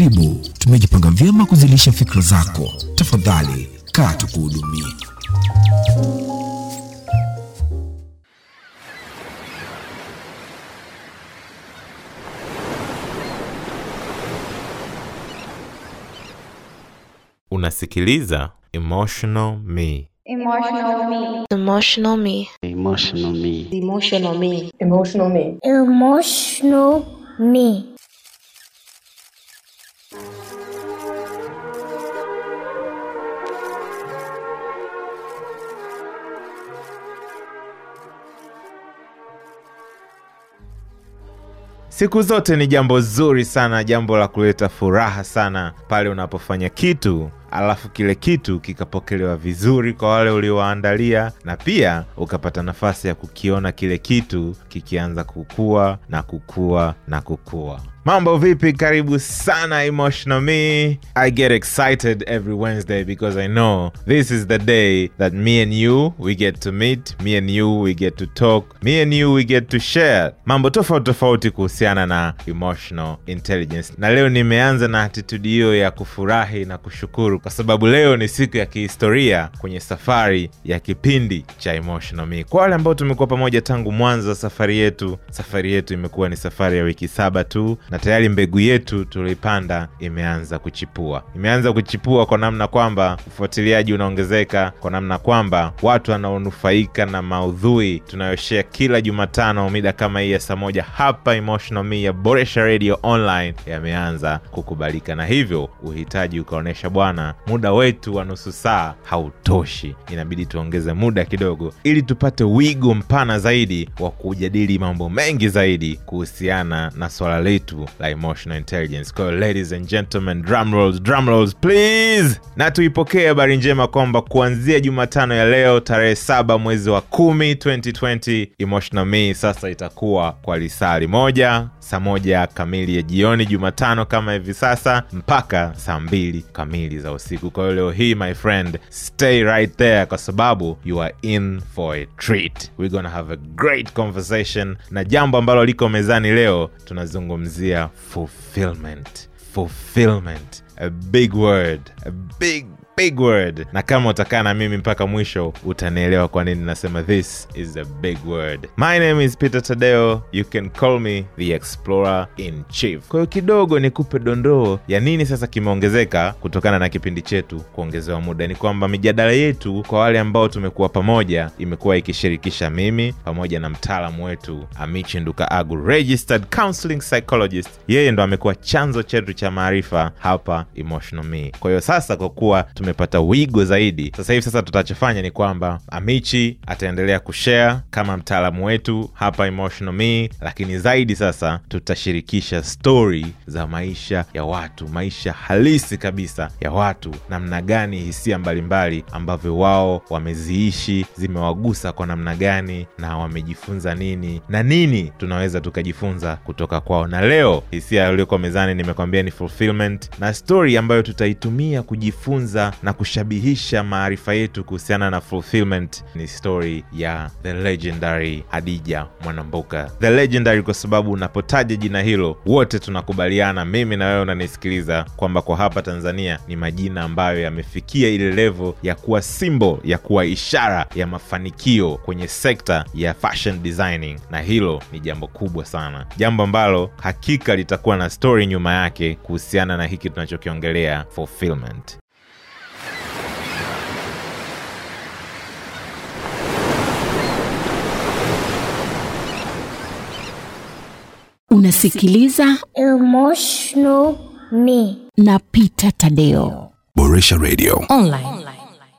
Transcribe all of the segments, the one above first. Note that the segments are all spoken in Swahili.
Karibu, tumejipanga vyema kuzilisha fikra zako. Tafadhali kaa tukuhudumie. Unasikiliza Emotional Me. Emotional me. Emotional me. Emotional me. Emotional me. Emotional me. Emotional me. Siku zote ni jambo zuri sana, jambo la kuleta furaha sana pale unapofanya kitu alafu kile kitu kikapokelewa vizuri kwa wale uliowaandalia, na pia ukapata nafasi ya kukiona kile kitu kikianza kukua na kukua na kukua. Mambo vipi? Karibu sana Emotional Me. I get excited every Wednesday because I know this is the day that me and you we get to meet, me and you we get to talk, me and you we get to share mambo tofauti tofauti kuhusiana na emotional intelligence. Na leo nimeanza na attitude hiyo ya kufurahi na kushukuru kwa sababu leo ni siku ya kihistoria kwenye safari ya kipindi cha Emotional Me. Kwa wale ambao tumekuwa pamoja tangu mwanzo wa safari yetu, safari yetu imekuwa ni safari ya wiki saba tu na tayari mbegu yetu tulioipanda imeanza kuchipua. Imeanza kuchipua kwa namna kwamba ufuatiliaji unaongezeka, kwa namna kwamba watu wanaonufaika na maudhui tunayoshea kila Jumatano mida kama hii ya saa moja hapa Emotional Me ya Boresha Radio Online yameanza kukubalika, na hivyo uhitaji ukaonyesha, bwana, muda wetu wa nusu saa hautoshi, inabidi tuongeze muda kidogo, ili tupate wigo mpana zaidi wa kujadili mambo mengi zaidi kuhusiana na swala letu la emotional intelligence. Kwa hiyo ladies and gentlemen, drum rolls, drum rolls please, na tuipokee habari njema kwamba kuanzia Jumatano ya leo tarehe saba mwezi wa kumi 2020 Emotional Me sasa itakuwa kwa lisali moja saa moja kamili ya jioni Jumatano kama hivi sasa mpaka saa mbili kamili za usiku. Kwa hiyo leo hii my friend, stay right there kwa sababu you are in for a treat. We're gonna have a great conversation, na jambo ambalo liko mezani leo tunazungumzia fulfillment. Fulfillment, a big word, a big big word. Na kama utakaa na mimi mpaka mwisho utanielewa kwa nini nasema this is a big word. My name is peter tadeo. You can call me the explorer in chief. Kwa hiyo kidogo nikupe dondoo ya nini sasa kimeongezeka kutokana na kipindi chetu kuongezewa muda. Ni kwamba mijadala yetu kwa wale ambao tumekuwa pamoja imekuwa ikishirikisha mimi pamoja na mtaalamu wetu amichi nduka agu registered counseling psychologist. Yeye ndo amekuwa chanzo chetu cha maarifa hapa emotional me. Kwa hiyo sasa kwa kuwa tumepata wigo zaidi. Sasa hivi sasa tutachofanya ni kwamba amichi ataendelea kushare kama mtaalamu wetu hapa emotional me lakini zaidi sasa tutashirikisha stori za maisha ya watu maisha halisi kabisa ya watu namna gani hisia mbalimbali ambavyo wao wameziishi zimewagusa kwa namna gani na wamejifunza nini na nini tunaweza tukajifunza kutoka kwao. Na leo hisia iliyokuwa mezani nimekwambia ni fulfillment na stori ambayo tutaitumia kujifunza na kushabihisha maarifa yetu kuhusiana na fulfillment ni stori ya the legendary hadija mwanamboka the legendary kwa sababu unapotaja jina hilo wote tunakubaliana mimi na wewe unanisikiliza kwamba kwa hapa tanzania ni majina ambayo yamefikia ile levo ya kuwa simbo ya kuwa ishara ya mafanikio kwenye sekta ya fashion designing. Na hilo ni jambo kubwa sana. Jambo ambalo hakika litakuwa na stori nyuma yake kuhusiana na hiki tunachokiongelea fulfillment Unasikiliza Emotional me. na Peter Tadeo Boresha Radio. online.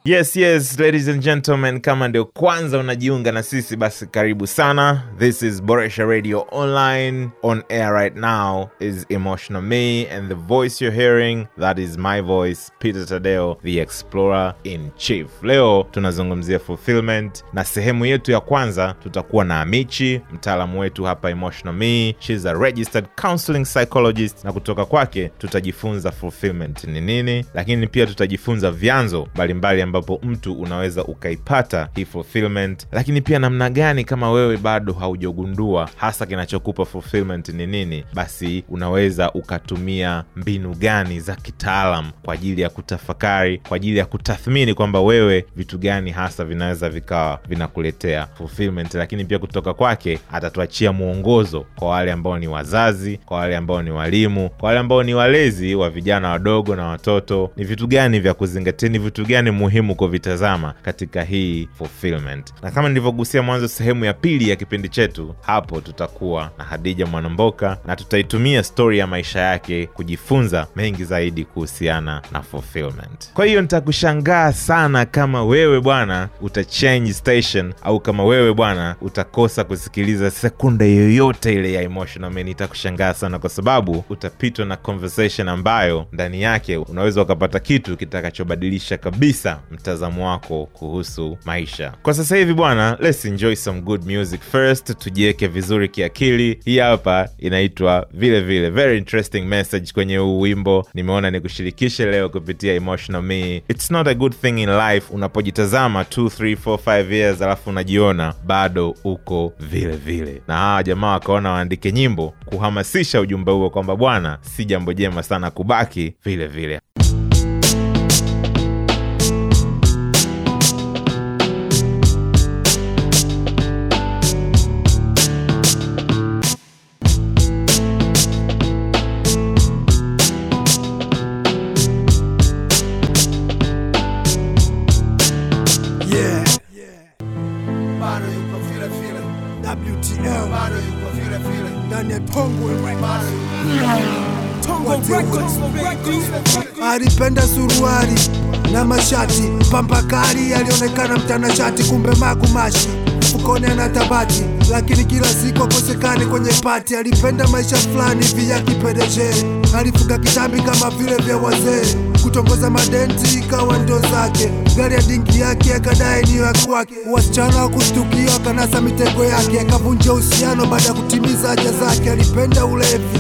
Yes yes ladies and gentlemen kama ndio kwanza unajiunga na sisi basi karibu sana. This is boresha radio online. On air right now is emotional me and the voice you're hearing that is my voice peter tadeo the explorer in chief. Leo tunazungumzia fulfillment na sehemu yetu ya kwanza tutakuwa na amichi mtaalamu wetu hapa emotional me. She's a registered counseling psychologist na kutoka kwake tutajifunza fulfillment ni nini lakini pia tutajifunza vyanzo mbalimbali ambapo mtu unaweza ukaipata hii fulfillment, lakini pia namna gani kama wewe bado haujagundua hasa kinachokupa fulfillment ni nini, basi unaweza ukatumia mbinu gani za kitaalam kwa ajili ya kutafakari, kwa ajili ya kutathmini kwamba wewe vitu gani hasa vinaweza vikawa vinakuletea fulfillment. Lakini pia kutoka kwake atatuachia mwongozo kwa wale ambao ni wazazi, kwa wale ambao ni walimu, kwa wale ambao ni walezi wa vijana wadogo na watoto, ni vitu gani vya kuzingatia, ni vitu gani muhimu kuvitazama katika hii fulfillment. Na kama nilivyogusia mwanzo, sehemu ya pili ya kipindi chetu, hapo tutakuwa na Hadija Mwanamboka na tutaitumia stori ya maisha yake kujifunza mengi zaidi kuhusiana na fulfillment. Kwa hiyo nitakushangaa sana kama wewe bwana utachange station au kama wewe bwana utakosa kusikiliza sekunde yoyote ile ya Emotional Man. Itakushangaa sana kwa sababu utapitwa na conversation ambayo ndani yake unaweza ukapata kitu kitakachobadilisha kabisa mtazamo wako kuhusu maisha. Kwa sasa hivi bwana, let's enjoy some good music first, tujiweke vizuri kiakili. Hii hapa inaitwa vile vile very interesting message kwenye huu wimbo, nimeona nikushirikishe leo kupitia Emotional Me. It's not a good thing in life unapojitazama 2 3 4 5 years alafu unajiona bado uko vile vile, na hawa jamaa wakaona waandike nyimbo kuhamasisha ujumbe huo kwamba bwana, si jambo jema sana kubaki vile vile. Suruali na mashati, pamba kali, alionekana mtanashati, kumbe magumashi mfukoni ana tabati, lakini kila siku akosekani kwenye pati. Alipenda maisha fulani hivi ya alifuga kitambi kama vile vya wazee, kutongoza madenti ikawa ndo zake, gari ya dingi yake akadai niyo ya kwake. Wasichana wa kushtukia akanasa mitego yake, akavunja uhusiano baada ya kutimiza haja zake. Alipenda ulevi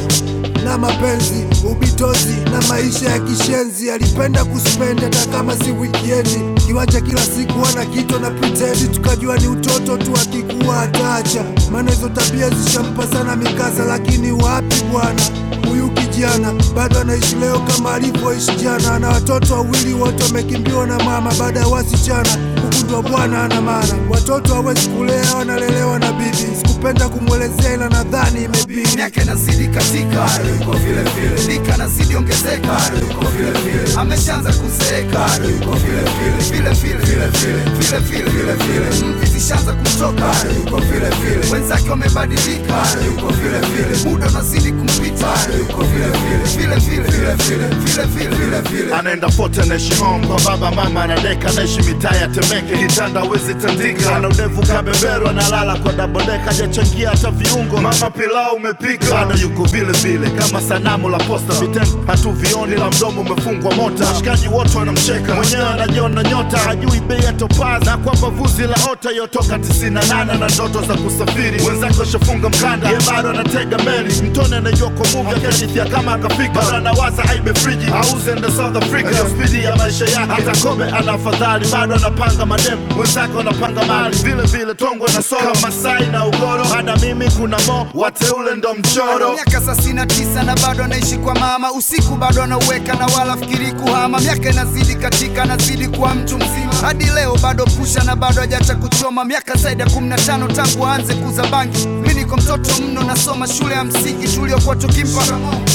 na mapenzi, ubitozi na maisha ya kishenzi. Alipenda kuspendi hata kama si wikendi, kiwacha kila siku ana kito na pretendi, tukajua ni utoto tu, akikuwa ataacha, maana hizo tabia zishampa sana mikasa. Lakini wapi bwana, huyu kijana bado anaishi leo kama alivyoishi jana. na watoto wawili, wote wamekimbiwa na mama baada ya wasichana kugundwa bwana ana maana. Watoto hawezi kulea, wanalelewa na bibi. Sikupenda kumwelezea, ila nadhani imebidi. miaka inazidi katika. Bado yuko vile vile. Nika nazidi ongezeka. Bado yuko vile vile. Ameshaanza kuzeeka. Bado yuko vile vile. Vile vile. Vile vile. Vile vile. Vile vile. Mvi zishaanza kumtoka bado yuko vile vile. Wenzake wamebadilika. Bado yuko vile vile. Muda unazidi kumpita bado yuko vile vile. Vile vile. Vile vile. Vile vile. Vile anaenda pote naishi home kwa baba mama anadeka naishi mitaa ya Temeke kitanda wezi tandika. Ana udevu kabebero analala kwa dabodeka hajachangia hata viungo. Mama pilau umepika. Bado yuko vile vile kama sanamu la posta. Vitendo hatuvioni la mdomo umefungwa mota. Washikaji wote wanamcheka. Mwenyewe anajiona nyota hajui bei ya topazi. Na kwamba vuzi la ota yotoka 98 na ndoto za kusafiri. Wenzake washafunga mkanda ye bado anatega meli mtoni anajua kwa muvi akajithia kama akafika. Bado anawaza aibe friji auze enda South Africa. Spidi ya maisha yake. Hata kobe ana bado anapanga mademu mwenzako napanga mali. Vile vile tongwe na soro. Masai na ugoro hada mimi kuna mo wateule ndo mchoro. Miaka thelathini na tisa na bado anaishi kwa mama. Usiku bado anauweka na wala fikiri kuhama. Miaka inazidi katika anazidi kuwa mtu mzima. Hadi leo bado pusha na bado hajacha kuchoma. Miaka zaidi ya 15 tangu aanze kuza bangi. Mi niko mtoto mno nasoma shule ya msingi tuliokuwa tukimpa.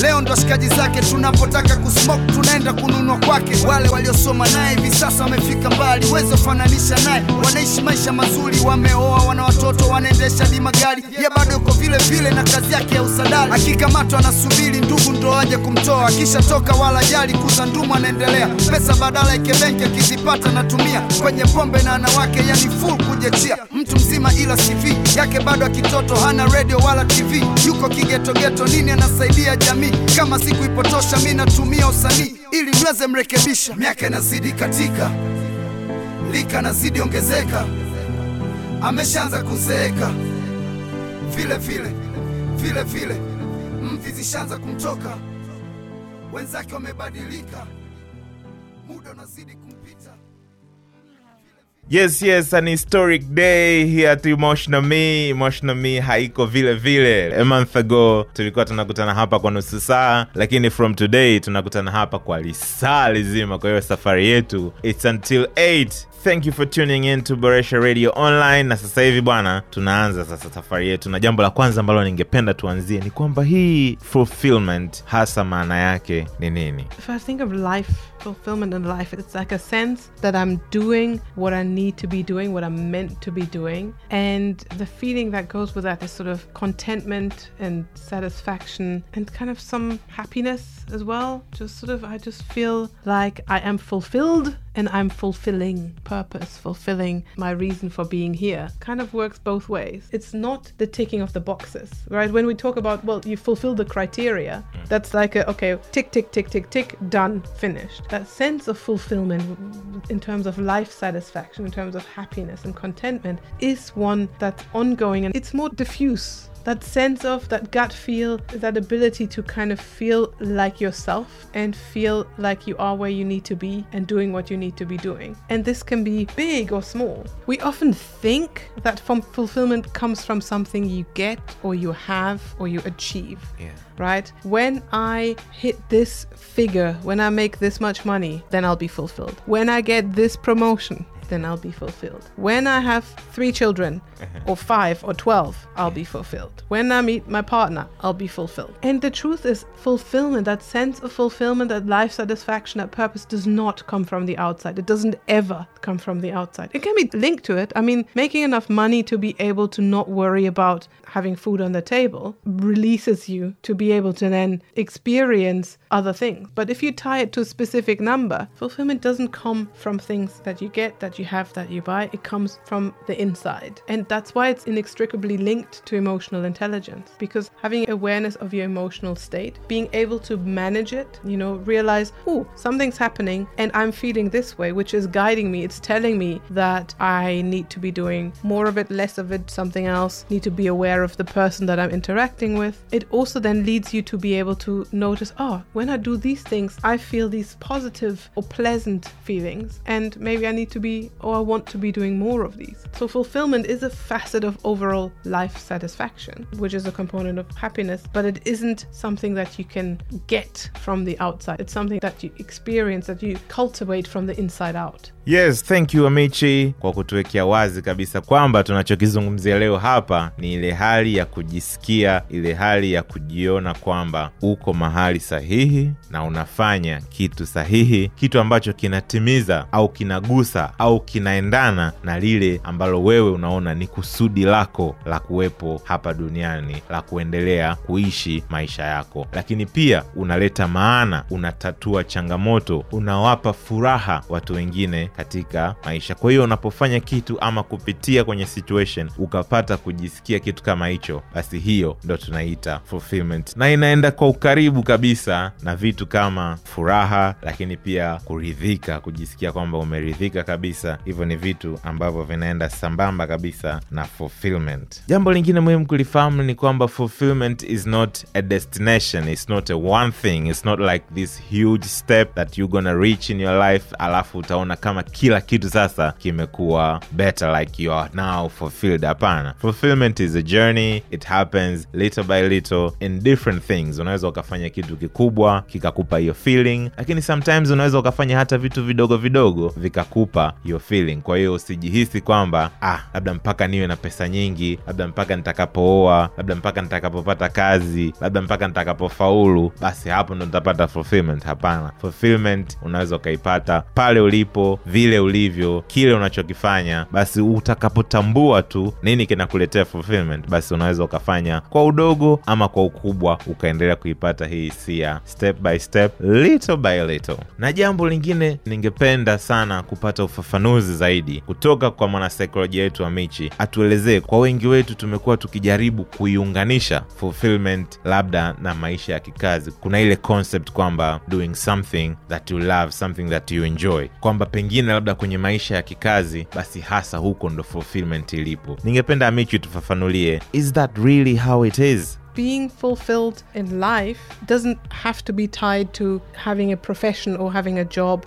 Leo ndo washikaji zake tunapotaka kusmoke tunaenda kununua kwake. Wale waliosoma naye hivi sasa wamefika mbali. Wezi fananisha naye. Wanaishi maisha mazuri wameoa wana watoto wanaendesha di magari. Ye bado yuko vile vile na kazi yake ya usadari. Akikamatwa anasubiri ndugu ndo aje kumtoa. Akishatoka wala jali kuza ndumu anaendelea. Pesa badala yake benki akizipata natumia kwenye pombe na wanawake yani full kujechia. Mtu mzima ila CV yake bado akitoto hana radio wala TV yuko kigetogeto nini anasaidia jamii? Kama siku ipotosha mi natumia usanii ili niweze mrekebisha. Miaka inazidi katika lika nazidi ongezeka ameshaanza kuzeeka vile vile vile vile mvi zishaanza kumtoka wenzake wamebadilika muda unazidi kumpita Yes, yes, an historic day here at Emotional Me. Emotional Me haiko vile vile. A month ago tulikuwa tunakutana hapa kwa nusu saa, lakini from today tunakutana hapa kwa lisaa lizima. Kwa hiyo safari yetu it's until 8 thank you for tuning in to boresha radio online. Na sasa hivi bwana tunaanza sasa safari yetu na jambo la kwanza ambalo ningependa tuanzie ni kwamba hii fulfillment hasa maana yake ni nini? If I think of life, fulfillment in life, it's like a sense that I'm doing what I need to be doing, what I'm meant to be doing. And the feeling that goes with that is sort of contentment and satisfaction and kind of some happiness as well. Just sort of, I just feel like I am fulfilled and I'm fulfilling purpose, fulfilling my reason for being here. Kind of works both ways. It's not the ticking of the boxes, right? When we talk about, well, you fulfill the criteria, that's like a, okay, tick, tick, tick, tick, tick, done, finished. That sense of fulfillment in terms of life satisfaction, in terms of happiness and contentment, is one that's ongoing and it's more diffuse that sense of that gut feel, that ability to kind of feel like yourself and feel like you are where you need to be and doing what you need to be doing. And this can be big or small. We often think that from fulfillment comes from something you get or you have or you achieve. Yeah. Right? When I hit this figure, when I make this much money, then I'll be fulfilled. When I get this promotion, then I'll be fulfilled. When I have three children, uh-huh. or five, or 12, I'll be fulfilled. When I meet my partner, I'll be fulfilled. And the truth is, fulfillment, that sense of fulfillment, that life satisfaction, that purpose does not come from the outside. It doesn't ever come from the outside. It can be linked to it. I mean, making enough money to be able to not worry about having food on the table releases you to be able to then experience other things. But if you tie it to a specific number, fulfillment doesn't come from things that you get, that you have, that you buy. It comes from the inside. And that's why it's inextricably linked to emotional intelligence because having awareness of your emotional state, being able to manage it, you know, realize, oh, something's happening and I'm feeling this way, which is guiding me. It's telling me that I need to be doing more of it, less of it, something else, need to be aware of the person that I'm interacting with. It also then leads you to be able to notice, oh, when I do these things, I feel these positive or pleasant feelings, and maybe I need to be or I want to be doing more of these. So, fulfillment is a facet of overall life satisfaction, which is a component of happiness, but it isn't something that you can get from the outside. It's something that you experience, that you cultivate from the inside out. Yes thank you amichi kwa kutuwekea wazi kabisa kwamba tunachokizungumzia leo hapa ni ile hali ya kujisikia ile hali ya kujiona kwamba uko mahali sahihi na unafanya kitu sahihi kitu ambacho kinatimiza au kinagusa au kinaendana na lile ambalo wewe unaona ni kusudi lako la kuwepo hapa duniani la kuendelea kuishi maisha yako. Lakini pia unaleta maana unatatua changamoto unawapa furaha watu wengine katika maisha. Kwa hiyo unapofanya kitu ama kupitia kwenye situation ukapata kujisikia kitu kama hicho basi hiyo ndo tunaita fulfillment. Na inaenda kwa ukaribu kabisa na vitu kama furaha lakini pia kuridhika kujisikia kwamba umeridhika kabisa. Hivyo ni vitu ambavyo vinaenda sambamba kabisa na fulfillment. Jambo lingine muhimu kulifahamu ni kwamba fulfillment is not a destination. It's not a one thing. It's not like this huge step that you're gonna reach in your life alafu utaona kama kila kitu sasa kimekuwa better like you are now fulfilled. Hapana. Fulfillment is a journey. It happens little by little in different things. Unaweza ukafanya kitu kikubwa kikakupa hiyo feeling lakini sometimes unaweza ukafanya hata vitu vidogo vidogo vikakupa hiyo feeling. Kwa hiyo usijihisi kwamba ah labda mpaka niwe na pesa nyingi labda mpaka nitakapooa labda mpaka nitakapopata kazi labda mpaka nitakapofaulu basi hapo ndo nitapata fulfillment. Hapana. Fulfillment unaweza ukaipata pale ulipo vile ulivyo kile unachokifanya basi utakapotambua tu nini kinakuletea fulfillment basi unaweza ukafanya kwa udogo ama kwa ukubwa ukaendelea kuipata hii hisia step by step little by little. Na jambo lingine ningependa sana kupata ufafanuzi zaidi kutoka kwa mwanasaikolojia wetu wa michi atuelezee kwa wengi wetu tumekuwa tukijaribu kuiunganisha fulfillment labda na maisha ya kikazi. Kuna ile concept kwamba doing something that you love something that you enjoy. Kwamba pengine labda kwenye maisha ya kikazi basi hasa huko ndo fulfillment ilipo. Ningependa amichi tufafanulie is that really how it is? Being fulfilled in life doesn't have to be tied to having a profession or having a job.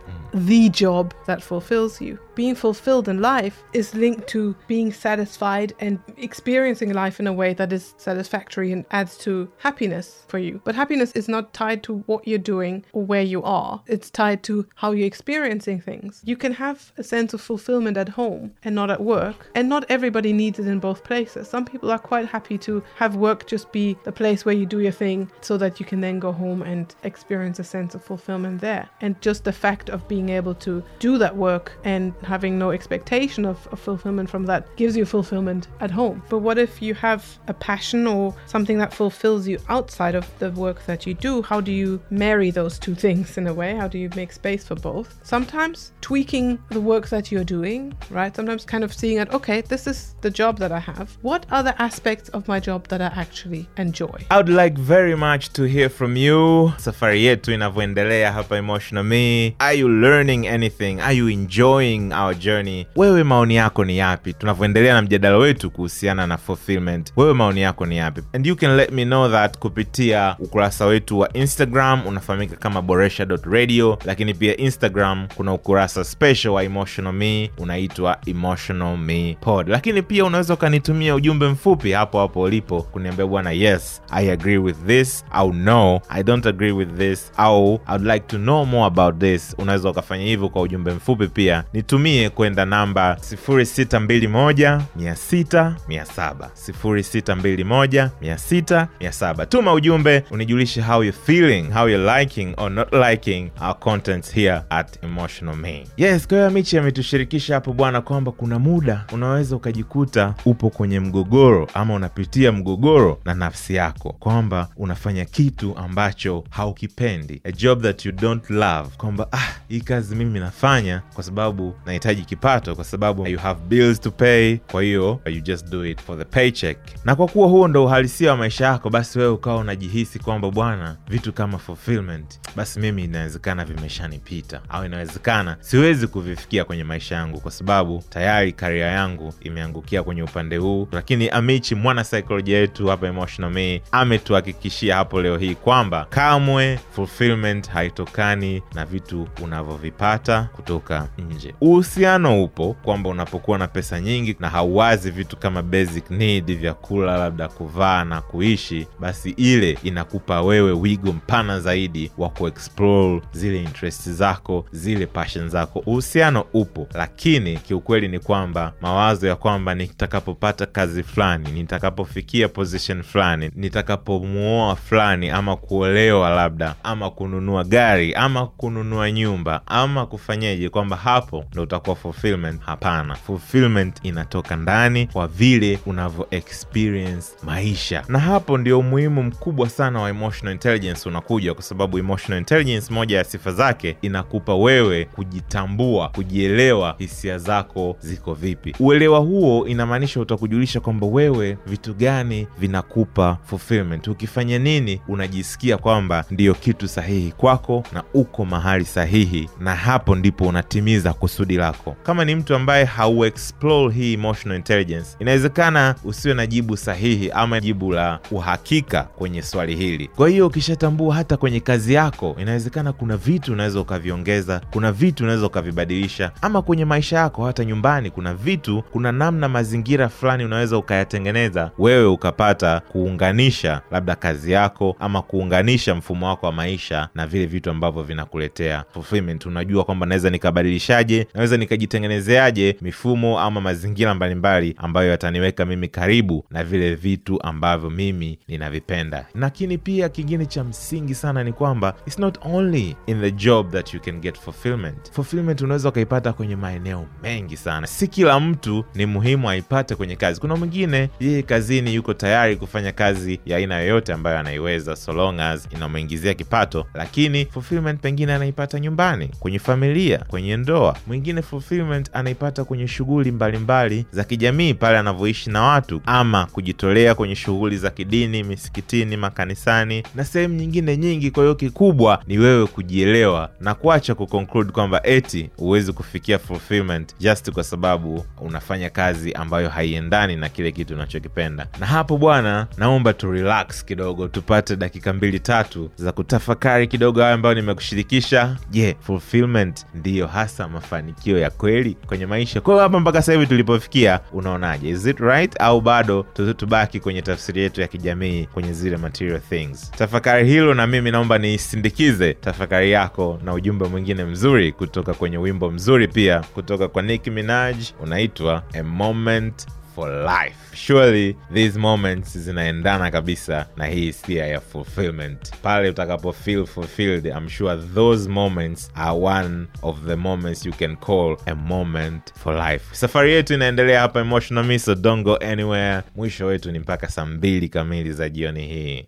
The job that fulfills you. Being fulfilled in life is linked to being satisfied and experiencing life in a way that is satisfactory and adds to happiness for you. But happiness is not tied to what you're doing or where you are, it's tied to how you're experiencing things. You can have a sense of fulfillment at home and not at work, and not everybody needs it in both places. Some people are quite happy to have work just be the place where you do your thing so that you can then go home and experience a sense of fulfillment there. And just the fact of being able to do that work and having no expectation of, of fulfillment from that gives you fulfillment at home. But what if you have a passion or something that fulfills you outside of the work that you do? How do you marry those two things in a way? How do you make space for both? Sometimes tweaking the work that you're doing, right? Sometimes kind of seeing it, okay, this is the job that I have. What are the aspects of my job that I actually enjoy? I would like very much to hear from you. Safari yetu inavyoendelea hapa Emotional Me. Are you learning anything? Are you enjoying our journey? Wewe maoni yako ni yapi? Tunavyoendelea na mjadala wetu kuhusiana na fulfillment. Wewe maoni yako ni yapi? And you can let me know that kupitia ukurasa wetu wa Instagram unafahamika kama boresha.radio, lakini pia Instagram kuna ukurasa special wa Emotional Me unaitwa Emotional Me Pod. Lakini pia unaweza ukanitumia ujumbe mfupi hapo hapo ulipo kuniambia bwana, yes I agree with this au no I don't agree with this au I would like to know more about this. Unaweza ukafanya hivyo kwa ujumbe mfupi pia, nitumie kwenda namba 0621 600 700 0621 600 700. Tuma ujumbe unijulishe how you feeling, how you liking or not liking our content here at Emotional Me. Yes, kwa hiyo Michi ametushirikisha hapo bwana kwamba kuna muda unaweza ukajikuta upo kwenye mgogoro ama unapitia mgogoro na nafsi yako kwamba unafanya kitu ambacho haukipendi, a job that you don't love, kwamba ah, hii kazi mimi nafanya kwa sababu nahitaji kipato, kwa sababu you have bills to pay, kwa hiyo you just do it for the paycheck. Na kwa kuwa huo ndo uhalisia wa maisha yako, basi wewe ukawa unajihisi kwamba bwana, vitu kama fulfillment, basi mimi inawezekana vimeshanipita, au inawezekana siwezi kuvifikia kwenye maisha yangu kwa sababu tayari karia yangu imeangukia kwenye upande huu. Lakini Amichi, mwana saikolojia yetu hapa Emotional Me, ametuhakikishia hapo leo hii kwamba kamwe fulfillment haitokani na vitu unavyovipata kutoka nje. Uhusiano upo kwamba unapokuwa na pesa nyingi na hauwazi vitu kama basic need, vyakula, labda kuvaa na kuishi, basi ile inakupa wewe wigo mpana zaidi wa kuexplore zile interest zako, zile passion zako. Uhusiano upo, lakini kiukweli ni kwamba mawazo ya kwamba nitakapopata kazi fulani, nitakapofikia position fulani, nitakapomuoa fulani, ama kuolewa labda, ama kununua gari, ama kununua nyumba, ama kufanyeje, kwamba hapo ndo utakuwa fulfillment. Hapana, fulfillment inatoka ndani kwa vile unavyo experience maisha, na hapo ndio umuhimu mkubwa sana wa emotional intelligence unakuja, kwa sababu emotional intelligence, moja ya sifa zake, inakupa wewe kujitambua, kujielewa hisia zako ziko vipi. Uelewa huo inamaanisha utakujulisha kwamba wewe vitu gani vinakupa fulfillment, ukifanya nini unajisikia kwamba ndiyo kitu sahihi kwako na uko mahali sahihi, na hapo ndipo unatimiza kusudi lako. Kama ni mtu ambaye hau explore hii emotional intelligence, inawezekana usiwe na jibu sahihi ama jibu la uhakika kwenye swali hili. Kwa hiyo ukishatambua hata kwenye kazi yako, inawezekana kuna vitu unaweza ukaviongeza, kuna vitu unaweza ukavibadilisha, ama kwenye maisha yako, hata nyumbani, kuna vitu, kuna namna, mazingira fulani unaweza ukayatengeneza wewe ukapata kuunganisha labda kazi yako ama kuunganisha mfumo wako wa maisha na vile vitu ambavyo vinakuletea fulfillment. Unajua kwamba naweza nikabadilishaje, naweza nikajitengenezeaje mifumo ama mazingira mbalimbali ambayo yataniweka mimi karibu na vile vitu ambavyo mimi ninavipenda. Lakini pia kingine cha msingi sana ni kwamba it's not only in the job that you can get fulfillment. Fulfillment unaweza ukaipata kwenye maeneo mengi sana. Si kila mtu ni muhimu aipate kwenye kazi. Kuna mwingine yeye kazini yuko tayari kufanya kazi ya aina yoyote ambayo anaiweza so inamwingizia kipato, lakini fulfillment pengine anaipata nyumbani, kwenye familia, kwenye ndoa. Mwingine fulfillment anaipata kwenye shughuli mbalimbali za kijamii pale anavyoishi na watu, ama kujitolea kwenye shughuli za kidini, misikitini, makanisani na sehemu nyingine nyingi. Kwa hiyo kikubwa ni wewe kujielewa na kuacha kuconclude kwamba eti huwezi kufikia fulfillment just kwa sababu unafanya kazi ambayo haiendani na kile kitu unachokipenda. Na hapo bwana, naomba tu relax kidogo, tupate dakika mbili tatu za kutafakari kidogo hayo ambayo nimekushirikisha. Je, yeah, fulfillment ndiyo hasa mafanikio ya kweli kwenye maisha. Kwa hapa mpaka sasa hivi tulipofikia unaonaje? Is it right au bado tubaki kwenye tafsiri yetu ya kijamii kwenye zile material things? Tafakari hilo na mimi naomba nisindikize tafakari yako na ujumbe mwingine mzuri kutoka kwenye wimbo mzuri pia kutoka kwa Nicki Minaj unaitwa a moment for life. Surely these moments zinaendana kabisa na hii hisia ya fulfillment. Pale utakapo feel fulfilled i'm sure those moments are one of the moments you can call a moment for life. Safari yetu inaendelea hapa emotional me so don't go anywhere. Mwisho wetu ni mpaka saa mbili kamili za jioni hii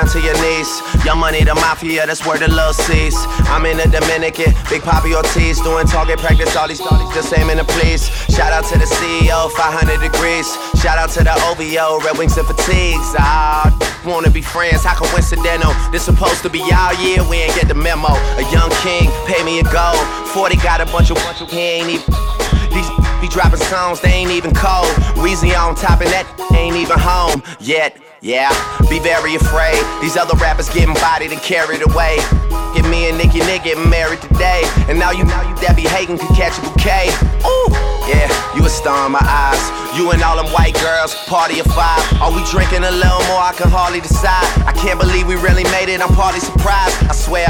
Down to your knees. Your money, the mafia, that's where the love sees. I'm in the Dominican, Big Poppy Ortiz, doing target practice, all these starlies just aiming to please. Shout out to the CEO, 500 degrees. Shout out to the OVO, Red Wings and Fatigues. Ah, wanna be friends, how coincidental? This supposed to be our year, we ain't get the memo. A young king, pay me a gold. 40 got a bunch of, bunch of, he ain't even. These be dropping songs, they ain't even cold. Weezy on top, and that ain't even home yet. Yeah, be very afraid. These other rappers getting bodied and carried away. Get me and Nicki Nick getting married today. And now you, now you be hating could catch a bouquet. Ooh, yeah, you a star in my eyes. You and all them white girls, party of five. Are we drinking a little more? I can hardly decide. I can't believe we really made it. I'm partly surprised. I swear.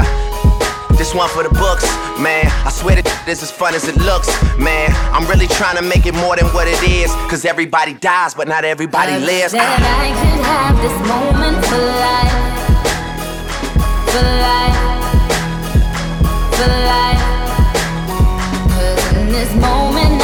This one for the books, man. I swear that this as fun as it looks, man. I'm really trying to make it more than what it is. Cause everybody dies, but not everybody I lives. That I could have this moment for life. For life. For life. Cause in this moment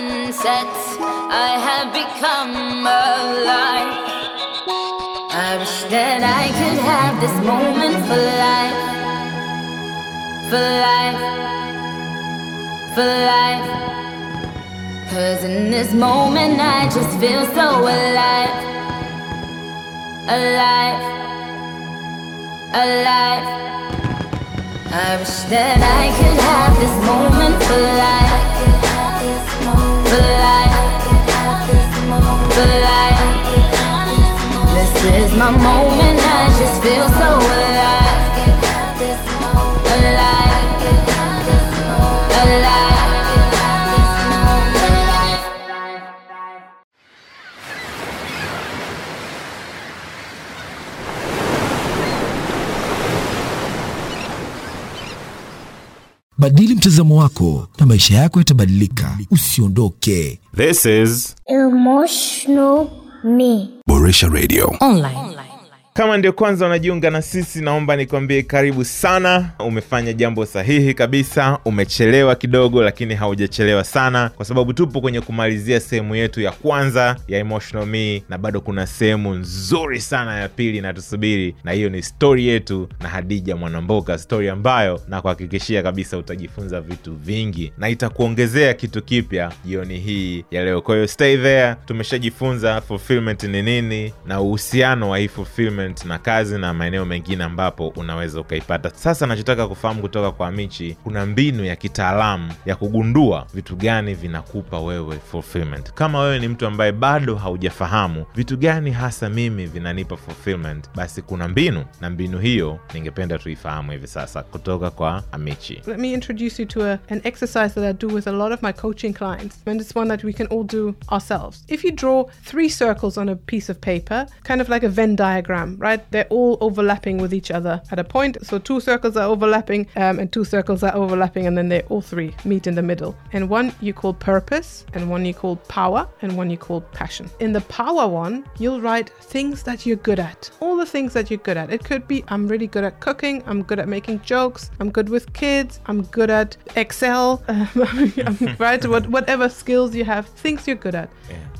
the sunset. I have become alive. I wish that I could have this moment for life. For life. For life. Cause in this moment I just feel so alive. Alive. Alive. I wish that I could have this moment for life alive. This is my moment, I just feel so alive. Badili mtazamo wako na maisha yako yatabadilika. Usiondoke. This is Emotional me. Boresha Radio. Online. Kama ndio kwanza unajiunga na sisi, naomba nikwambie karibu sana. Umefanya jambo sahihi kabisa. Umechelewa kidogo, lakini haujachelewa sana, kwa sababu tupo kwenye kumalizia sehemu yetu ya kwanza ya Emotional Me, na bado kuna sehemu nzuri sana ya pili inatusubiri, na hiyo ni stori yetu na Hadija Mwanamboka, stori ambayo na kuhakikishia kabisa utajifunza vitu vingi na itakuongezea kitu kipya jioni hii ya leo. Kwa hiyo stay there. Tumeshajifunza fulfillment ni nini na uhusiano wa hii fulfillment na kazi na maeneo mengine ambapo unaweza ukaipata. Sasa nachotaka kufahamu kutoka kwa Michi, kuna mbinu ya kitaalamu ya kugundua vitu gani vinakupa wewe fulfillment. Kama wewe ni mtu ambaye bado haujafahamu vitu gani hasa mimi vinanipa fulfillment, basi kuna mbinu, na mbinu hiyo ningependa tuifahamu hivi sasa kutoka kwa Amichi. Let me introduce you to a, an exercise that I do with a lot of my coaching clients, and it's one that we can all do ourselves. If you draw three circles on a piece of paper, kind of like a Venn diagram, right? They're all overlapping with each other at a point. So two circles are overlapping, um, and two circles are overlapping, and then they all three meet in the middle. And one you call purpose, and one you call power, and one you call passion. In the power one, you'll write things that you're good at. All the things that you're good at. It could be I'm really good at cooking, I'm good at making jokes, I'm good with kids, I'm good at Excel, um, right? What, whatever skills you have, things you're good at.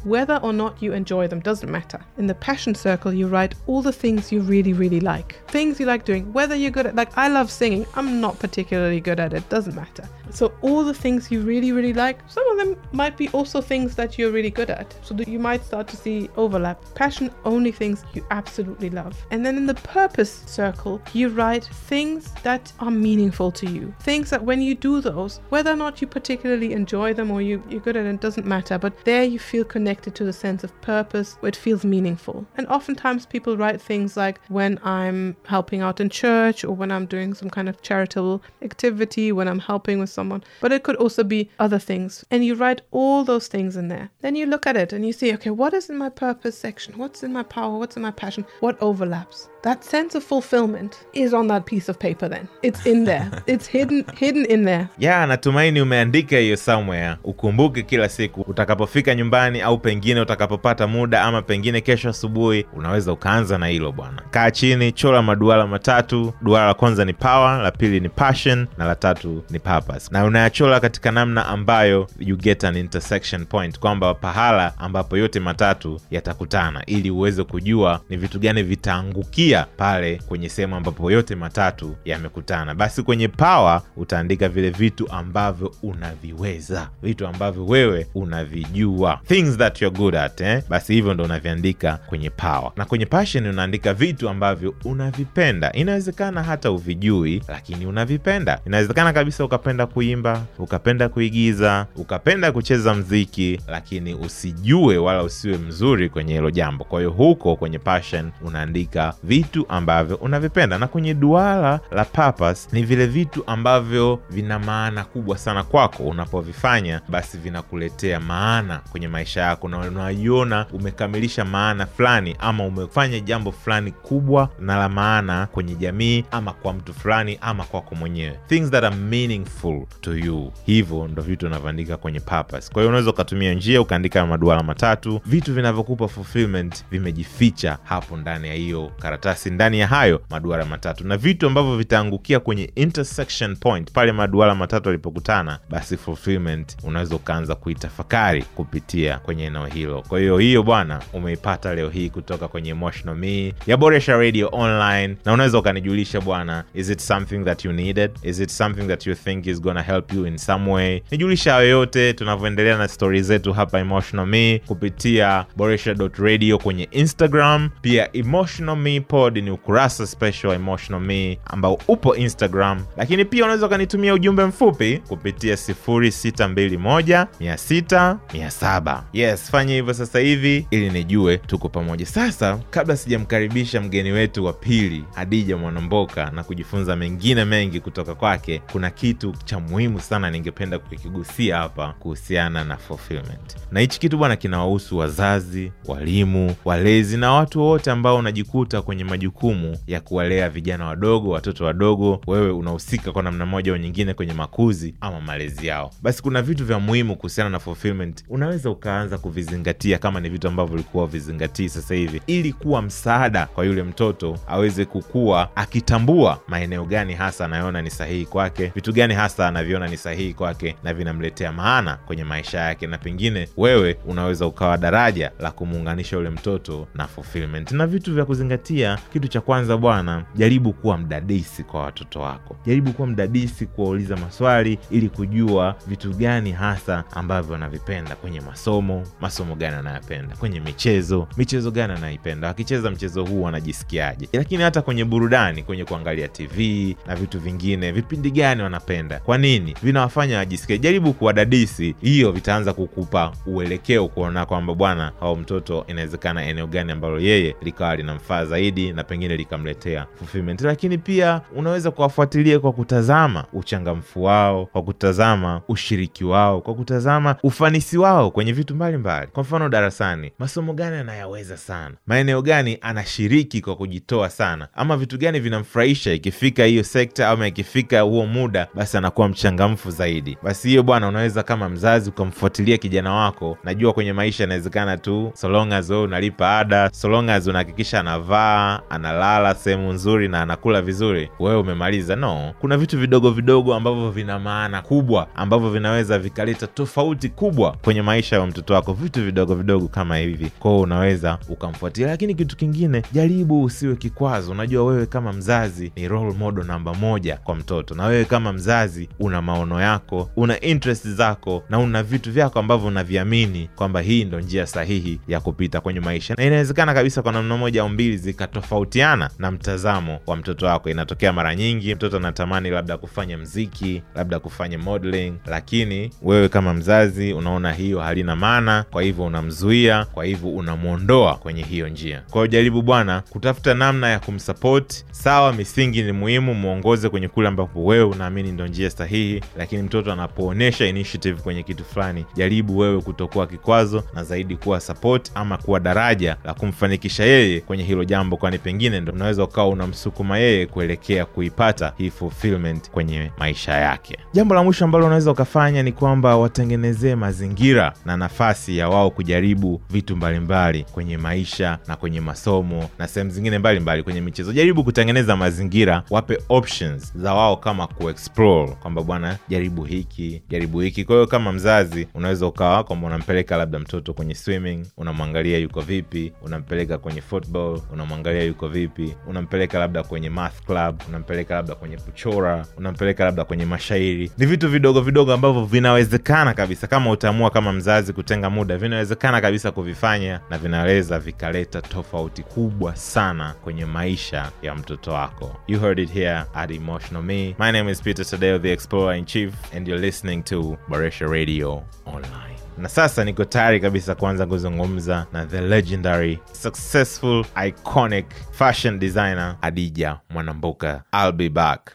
Whether or not you enjoy them doesn't matter. In the passion circle, you write all the things you really, really like. Things you like doing. Whether you're good at, like, I love singing. I'm not particularly good at it. Doesn't matter. So, all the things you really, really like, some of them might be also things that you're really good at. So, that you might start to see overlap. Passion, only things you absolutely love. And then in the purpose circle, you write things that are meaningful to you. Things that when you do those, whether or not you particularly enjoy them or you, you're good at it, doesn't matter. But there you feel connected to the sense of purpose, where it feels meaningful. And oftentimes people write things like when I'm helping out in church or when I'm doing some kind of charitable activity, when I'm helping with someone. But it could also be other things. And you write all those things in there. Then you look at it and you see, okay, what is in my purpose section? What's in my power? What's in my passion? What overlaps? That sense of fulfillment is on that piece of paper then. It's in there. it's hidden hidden in there. ya natumaini umeandika hiyo somewhere ukumbuke kila siku utakapofika nyumbani au pengine utakapopata muda ama pengine kesho asubuhi unaweza ukaanza na hilo bwana kaa chini chora maduara matatu duara la kwanza ni power la pili ni passion na la tatu ni purpose na unayachola katika namna ambayo you get an intersection point kwamba pahala ambapo yote matatu yatakutana ili uweze kujua ni vitu gani vitaangukia pale kwenye sehemu ambapo yote matatu yamekutana. Basi kwenye pawa utaandika vile vitu ambavyo unaviweza vitu ambavyo wewe unavijua. Things that you're good at eh? basi hivyo ndo unaviandika kwenye pawa, na kwenye passion unaandika vitu ambavyo unavipenda. Inawezekana hata uvijui lakini unavipenda. Inawezekana kabisa ukapenda kuimba ukapenda kuigiza ukapenda kucheza mziki lakini usijue wala usiwe mzuri kwenye hilo jambo. Kwa hiyo huko kwenye passion unaandika vitu ambavyo unavipenda. Na kwenye duara la purpose ni vile vitu ambavyo vina maana kubwa sana kwako. Unapovifanya basi vinakuletea maana kwenye maisha yako. Na unaiona umekamilisha maana fulani ama umefanya jambo fulani kubwa na la maana kwenye jamii ama kwa mtu fulani ama kwako mwenyewe. Things that are meaningful to you. Hivyo ndo vitu unavyoandika kwenye purpose. Kwa hiyo unaweza ukatumia njia ukaandika maduara matatu. Vitu vinavyokupa fulfillment vimejificha hapo ndani ya hiyo karatasi ndani ya hayo maduara matatu. Na vitu ambavyo vitaangukia kwenye intersection point pale maduara matatu yalipokutana basi fulfillment unaweza ukaanza kuitafakari kupitia kwenye eneo hilo. Kwa hiyo hiyo bwana umeipata leo hii kutoka kwenye emotional me ya boresha radio online na unaweza ukanijulisha bwana is it something that you needed? Is it something that you think is gonna help you in some way? Nijulisha hayo yote tunavyoendelea na stori zetu hapa emotional me kupitia boresha radio kwenye instagram pia emotional me code ni ukurasa special emotional me ambao upo instagram lakini pia unaweza ukanitumia ujumbe mfupi kupitia 0621 600 700 yes fanya hivyo sasa hivi ili nijue tuko pamoja. Sasa kabla sijamkaribisha mgeni wetu wa pili hadija mwanamboka na kujifunza mengine mengi kutoka kwake kuna kitu cha muhimu sana ningependa kukigusia hapa kuhusiana na fulfillment. Na hichi kitu bwana kinawahusu wazazi walimu walezi na watu wote ambao unajikuta kwenye majukumu ya kuwalea vijana wadogo watoto wadogo wewe unahusika kwa namna moja au nyingine kwenye makuzi ama malezi yao. Basi kuna vitu vya muhimu kuhusiana na fulfillment. Unaweza ukaanza kuvizingatia kama ni vitu ambavyo ulikuwa uvizingatii sasa hivi ili kuwa msaada kwa yule mtoto aweze kukua akitambua maeneo gani hasa anayoona ni sahihi kwake vitu gani hasa anaviona ni sahihi kwake na vinamletea maana kwenye maisha yake. Na pengine wewe unaweza ukawa daraja la kumuunganisha yule mtoto na fulfillment. Na vitu vya kuzingatia kitu cha kwanza bwana jaribu kuwa mdadisi kwa watoto wako. Jaribu kuwa mdadisi kuwauliza maswali ili kujua vitu gani hasa ambavyo wanavipenda kwenye masomo masomo gani anayapenda kwenye michezo michezo gani anaipenda wakicheza mchezo huu wanajisikiaje? Lakini hata kwenye burudani kwenye kuangalia tv na vitu vingine vipindi gani wanapenda? Kwa nini? Vinawafanya wajisikie. Jaribu kuwadadisi hiyo vitaanza kukupa uelekeo kuona kwamba bwana au mtoto inawezekana eneo gani ambalo yeye likawa linamfaa zaidi na pengine likamletea fulfillment. Lakini pia unaweza kuwafuatilia kwa kutazama uchangamfu wao kwa kutazama ushiriki wao kwa kutazama ufanisi wao kwenye vitu mbalimbali. Kwa mfano darasani masomo gani anayaweza sana? Maeneo gani anashiriki kwa kujitoa sana? Ama vitu gani vinamfurahisha ikifika hiyo sekta ama ikifika huo muda basi anakuwa mchangamfu zaidi. Basi hiyo bwana unaweza kama mzazi ukamfuatilia kijana wako najua kwenye maisha inawezekana tu so long as unalipa ada so long as unahakikisha anavaa analala sehemu nzuri na anakula vizuri wewe umemaliza. No kuna vitu vidogo vidogo ambavyo vina maana kubwa ambavyo vinaweza vikaleta tofauti kubwa kwenye maisha ya mtoto wako. Vitu vidogo vidogo kama hivi kwao unaweza ukamfuatilia. Lakini kitu kingine jaribu usiwe kikwazo. Unajua wewe kama mzazi ni role model namba moja kwa mtoto na wewe kama mzazi una maono yako una interest zako na una vitu vyako ambavyo unaviamini kwamba hii ndo njia sahihi ya kupita kwenye maisha. Na inawezekana kabisa kwa namna moja au mbili zikatofautiana na mtazamo wa mtoto wako. Inatokea mara nyingi mtoto anatamani labda kufanya mziki labda kufanya modeling lakini wewe kama mzazi unaona hiyo halina maana kwa hivyo unamzuia kwa hivyo unamwondoa kwenye hiyo njia. Kwa hiyo jaribu bwana kutafuta namna ya kumsapoti sawa misingi ni muhimu mwongoze kwenye kule ambapo wewe unaamini ndo njia sahihi lakini mtoto anapoonyesha initiative kwenye kitu fulani jaribu wewe kutokuwa kikwazo na zaidi kuwa support ama kuwa daraja la kumfanikisha yeye kwenye hilo jambo kwani pengine ndo unaweza ukawa unamsukuma yeye kuelekea kuipata hii fulfillment kwenye maisha yake. Jambo la mwisho ambalo unaweza ukafanya ni kwamba watengenezee mazingira na nafasi ya wao kujaribu vitu mbalimbali kwenye maisha na kwenye masomo na sehemu zingine mbalimbali mbali kwenye michezo. Jaribu kutengeneza mazingira wape options za wao kama kuexplore kwamba bwana jaribu hiki jaribu hiki. Kwa hiyo kama mzazi unaweza ukawa kwamba unampeleka labda mtoto kwenye swimming unamwangalia yuko vipi unampeleka kwenye football unamwangalia yuko vipi? Unampeleka labda kwenye math club unampeleka labda kwenye kuchora unampeleka labda kwenye mashairi. Ni vitu vidogo vidogo ambavyo vinawezekana kabisa. Kama utaamua kama mzazi kutenga muda vinawezekana kabisa kuvifanya na vinaweza vikaleta tofauti kubwa sana kwenye maisha ya mtoto wako. You heard it here at emotional me. My name is peter tadeo the explorer in chief and you're listening to boresha radio online na sasa niko tayari kabisa kuanza kuzungumza na the legendary successful iconic fashion designer adija mwanambuka. I'll be back.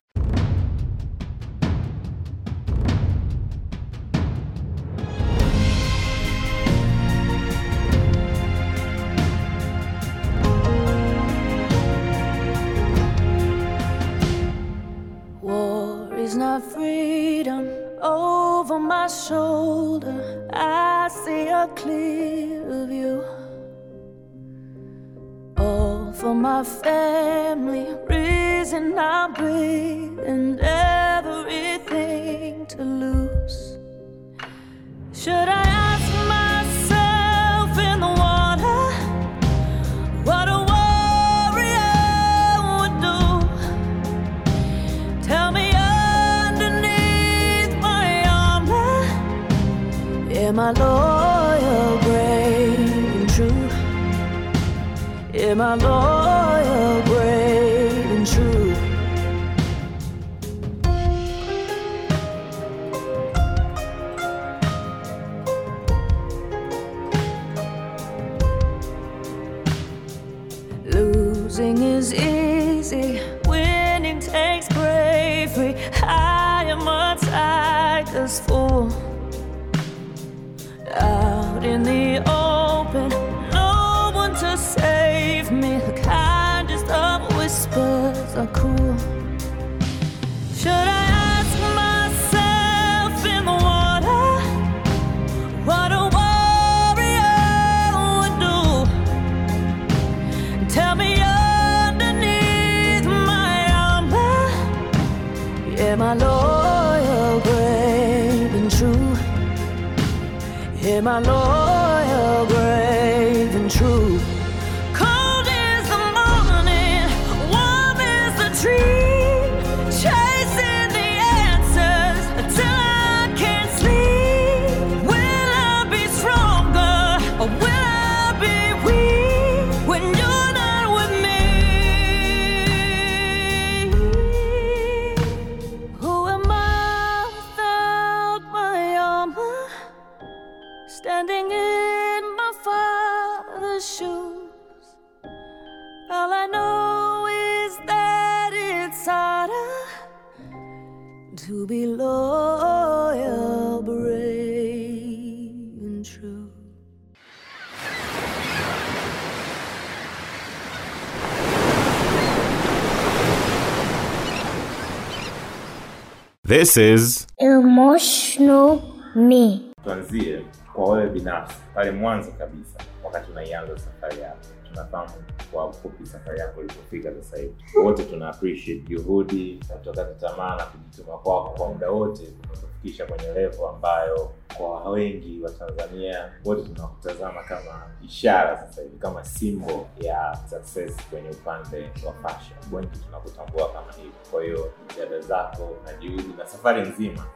War is not freedom over my shoulder. I see a clear view. All for my family, reason I breathe, and everything to lose. Should I am I loyal, brave, and true? Am I loyal, brave, and true? Losing is easy, winning takes bravery. I am a tiger's fool. This is Emotional me. tuanzie kwa wewe binafsi pale mwanzo kabisa wakati unaianza safari yako tunafahamu kwa ufupi safari yako ilipofika sasa hivi. Wote tuna appreciate juhudi kutokata tamaa na kujituma kwako kwa muda wote kufikisha kwenye levo ambayo kwa wengi wa tanzania wote tunakutazama kama ishara sasa hivi kama simbo ya success kwenye upande wa fashion. Wengi tunakutambua kama hivi. Kwa hiyo jitihada zako na juhudi na safari nzima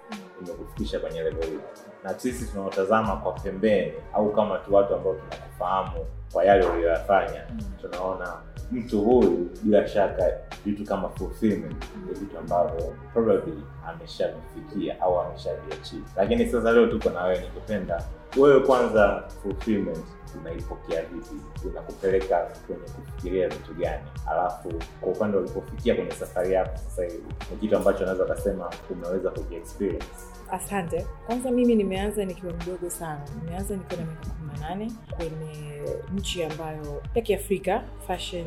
imekufikisha kwenye level hii. Na sisi tunaotazama kwa pembeni au kama tu watu ambao tunakufahamu kwa yale uliyoyafanya tunaona mtu huyu bila shaka vitu kama fulfillment ni vitu ambavyo probably ameshavifikia au ameshaviachieve. Lakini sasa leo tuko na wewe nikipenda wewe kwanza fulfillment unaipokea vipi? Unakupeleka kwenye kufikiria vitu gani? Alafu kwa upande ulipofikia kwenye safari yako sasa hivi ni kitu ambacho unaweza ukasema umeweza kukiexperience? Asante. Kwanza mimi nimeanza nikiwa mdogo sana, nimeanza nikiwa na miaka kumi na nane kwenye nchi ambayo ya Kiafrika fashion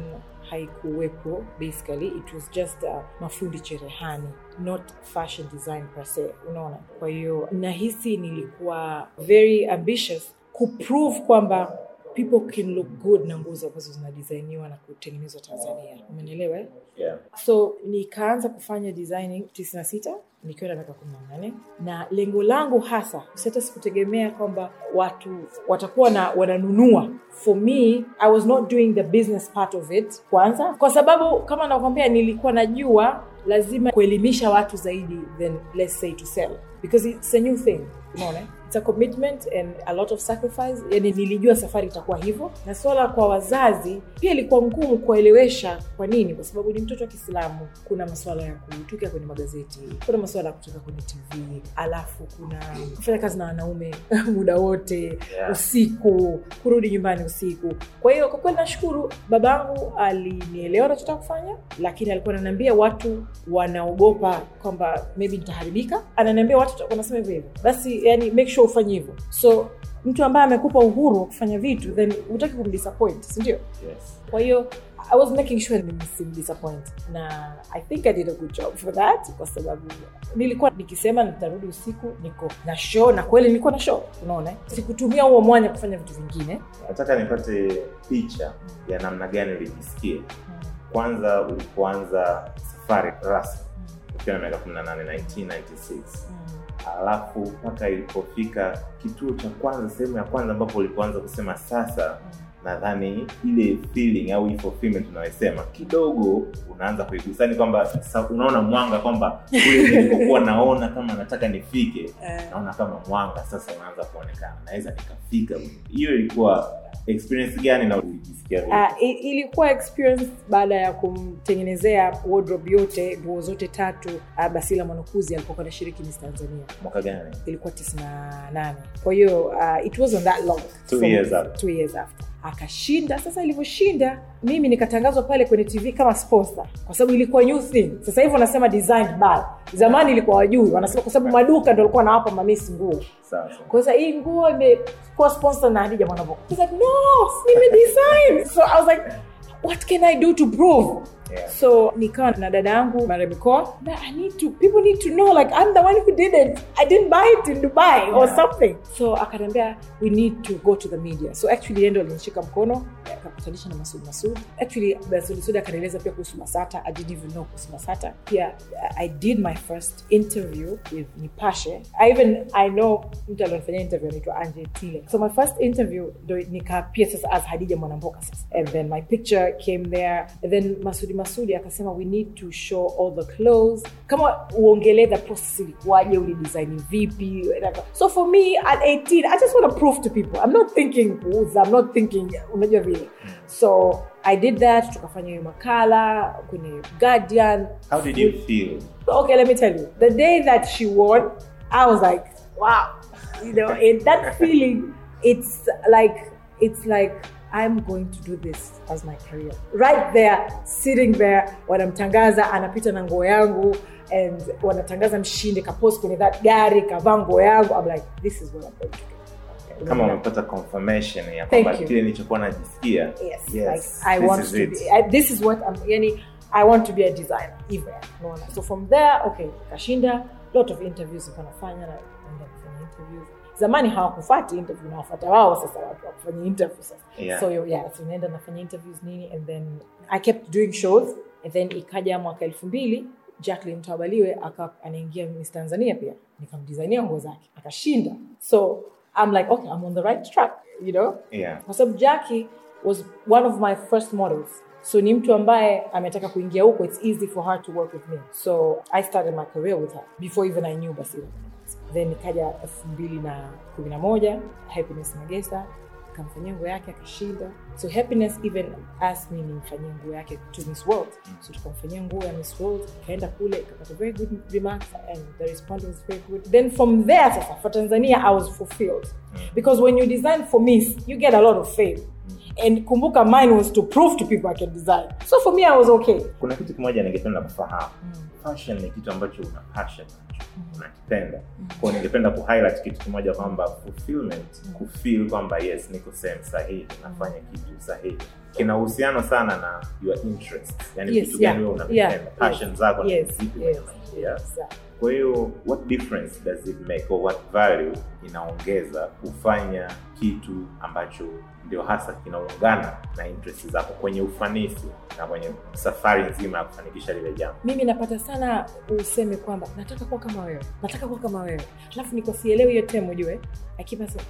haikuwepo basically. It was just uh, mafundi cherehani not fashion design per se. Unaona? Kwa hiyo nahisi nilikuwa very ambitious kuprove kwamba people can look good na nguo ambazo zinadisainiwa na kutengenezwa tanzania. Umenielewa eh? yeah. so nikaanza kufanya designing 96 nikiwa na miaka kumi na nane. Na lengo langu hasa hata sikutegemea kwamba watu watakuwa na wananunua. For me i was not doing the business part of it kwanza. Kwa sababu kama nakwambia nilikuwa najua lazima kuelimisha watu zaidi than let's say to sell. Because it's a new thing unaona it's a commitment and a lot of sacrifice yani nilijua safari itakuwa hivyo. Na swala kwa wazazi pia ilikuwa ngumu kuwaelewesha kwa nini kwa sababu ni mtoto wa kiislamu. Kuna masuala ya kutuka kwenye magazeti kuna masuala ya kutoka kwenye tv alafu kuna kufanya kazi na wanaume muda wote Yeah. usiku kurudi nyumbani usiku. Kwa hiyo kwa kweli nashukuru babangu alinielewa nachotaka kufanya lakini alikuwa ananiambia watu wanaogopa kwamba maybe nitaharibika. Ananiambia watu wanasema hivyo hivyo. Basi yani make sure ufanye hivyo. So mtu ambaye amekupa uhuru wa kufanya vitu then hutaki kumdisappoint sindio yes. kwa hiyo i was making sure nisimdisappoint na i think i did a good job for that kwa sababu nilikuwa nikisema nitarudi usiku niko na show na kweli nilikuwa na show unaona? Sikutumia huo mwanya kufanya vitu vingine. Nataka nipate picha ya namna gani ulijisikia kwanza ulipoanza safari rasmi ukiwa na miaka 18 1996 alafu mpaka ilipofika kituo cha kwanza sehemu ya kwanza ambapo ulipoanza kusema sasa nadhani ile feeling au fulfillment tunayosema kidogo unaanza kuigusani kwamba unaona mwanga kwamba kule nilipokuwa naona kama nataka nifike naona kama mwanga sasa unaanza kuonekana naweza nikafika. Hiyo ilikuwa experience gani na ulijisikia? Uh, ilikuwa experience baada ya kumtengenezea wardrobe yote nguo zote tatu uh, basila mwanakuzi alipokuwa anashiriki miss tanzania. Mwaka gani? Ilikuwa 98 kwa hiyo uh, it wasn't that long. Two so, years after. two years after. Akashinda. Sasa ilivyoshinda mimi nikatangazwa pale kwenye tv kama kwa sababu ilikuwa new thing sasa hivi wanasema designed by zamani ilikuwa wajui wanasema kwa sababu maduka ndo alikuwa nawapa mamisi nguo sawa sawa. kwa hiyo hii nguo imekuwa sponsor na Hadija Mwanavoka. Like, no, nime design. So I was like, what can I do to prove? Yeah. so nikawa na dada yangu maremikoa i need to people need to know like i'm the one who did it. I didn't buy it in dubai or something. So akaniambia we need to go to the media. So actually ndo alinishika mkono akakutanisha na masud masud actually masud masud akanieleza pia kuhusu masata. I didn't even know kuhusu masata. Pia uh, i did my first interview with nipashe. I even i know mtu alionifanyia interview anaitwa anje tile. So my first interview ndo nikapia sasa as hadija mwanamboka sasa. And then my picture came there. And then masudi masudi akasema we need to show all the clothes. Kama uongelee the process ilikuwaje ulidesign vipi so for me at 18 i just want to prove to people i'm not thinking "Ooh, i'm not thinking unajua vile. So i did that tukafanya hiyo makala kwenye guardian. How did you feel? Okay let me tell you the day that she won i was like wow. You know and that feeling it's like it's like i'm going to do this as my career right there sitting there wanamtangaza anapita na nguo yangu and wanatangaza mshindi kapost kwenye that gari kavaa nguo yangu i'm like this is what i'm going to do kama umepata confirmation ya kwamba kile nilichokuwa najisikia yes, yes, like I this want is to it. be. I, this is what I'm. Yani, I want to be a designer. Hivyo unaona. So from there, okay, kashinda lot of interviews nilikuwa nafanya na naenda kufanya interviews. Zamani hawakufati interview nawafuata wao sasa watu wakufanya interview sasa. Yeah. So yeah, so naenda nafanya interviews nini and then I kept doing shows and then ikaja mwaka elfu mbili jacklin Twabaliwe anaingia Miss Tanzania pia nikamdesignia nguo zake akashinda so I'm like okay I'm on the right track you know yeah. kwa sababu jacki was one of my first models so ni mtu ambaye ametaka kuingia huko it's easy for her to work with me so i started my career with her before even i knew basila then ikaja elfu mbili na kumi na moja happiness magesa kamfanyia nguo yake akashinda. So happiness even asked me nimfanyie nguo yake to miss world. So tukamfanyia nguo ya miss world ikaenda kule ikapata very good remarks and the response was very good. Then from there sasa for tanzania i was fulfilled. Because when you design for miss you get a lot of fame and kumbuka mine was to prove to people i can design. So for me i was okay. Kuna kitu kimoja ningependa kufahamu. Fashion ni kitu ambacho una passion unakipenda. Kwao ningependa kuhighlight kitu kimoja kwamba fulfillment kufeel kwamba yes niko sehemu sahihi nafanya kitu sahihi. Kina uhusiano sana na your interest yani Yes, kitu gani yeah, unapenda yeah, passion yes, zako yes, na zipi yes. Exactly. kwa hiyo what difference does it make or what value inaongeza kufanya kitu ambacho ndio hasa kinaungana na interest zako kwenye ufanisi na kwenye safari nzima ya kufanikisha lile jambo. Mimi napata sana useme kwamba nataka kuwa kama wewe nataka kuwa kama wewe. Alafu niko sielewi hiyo tem ujue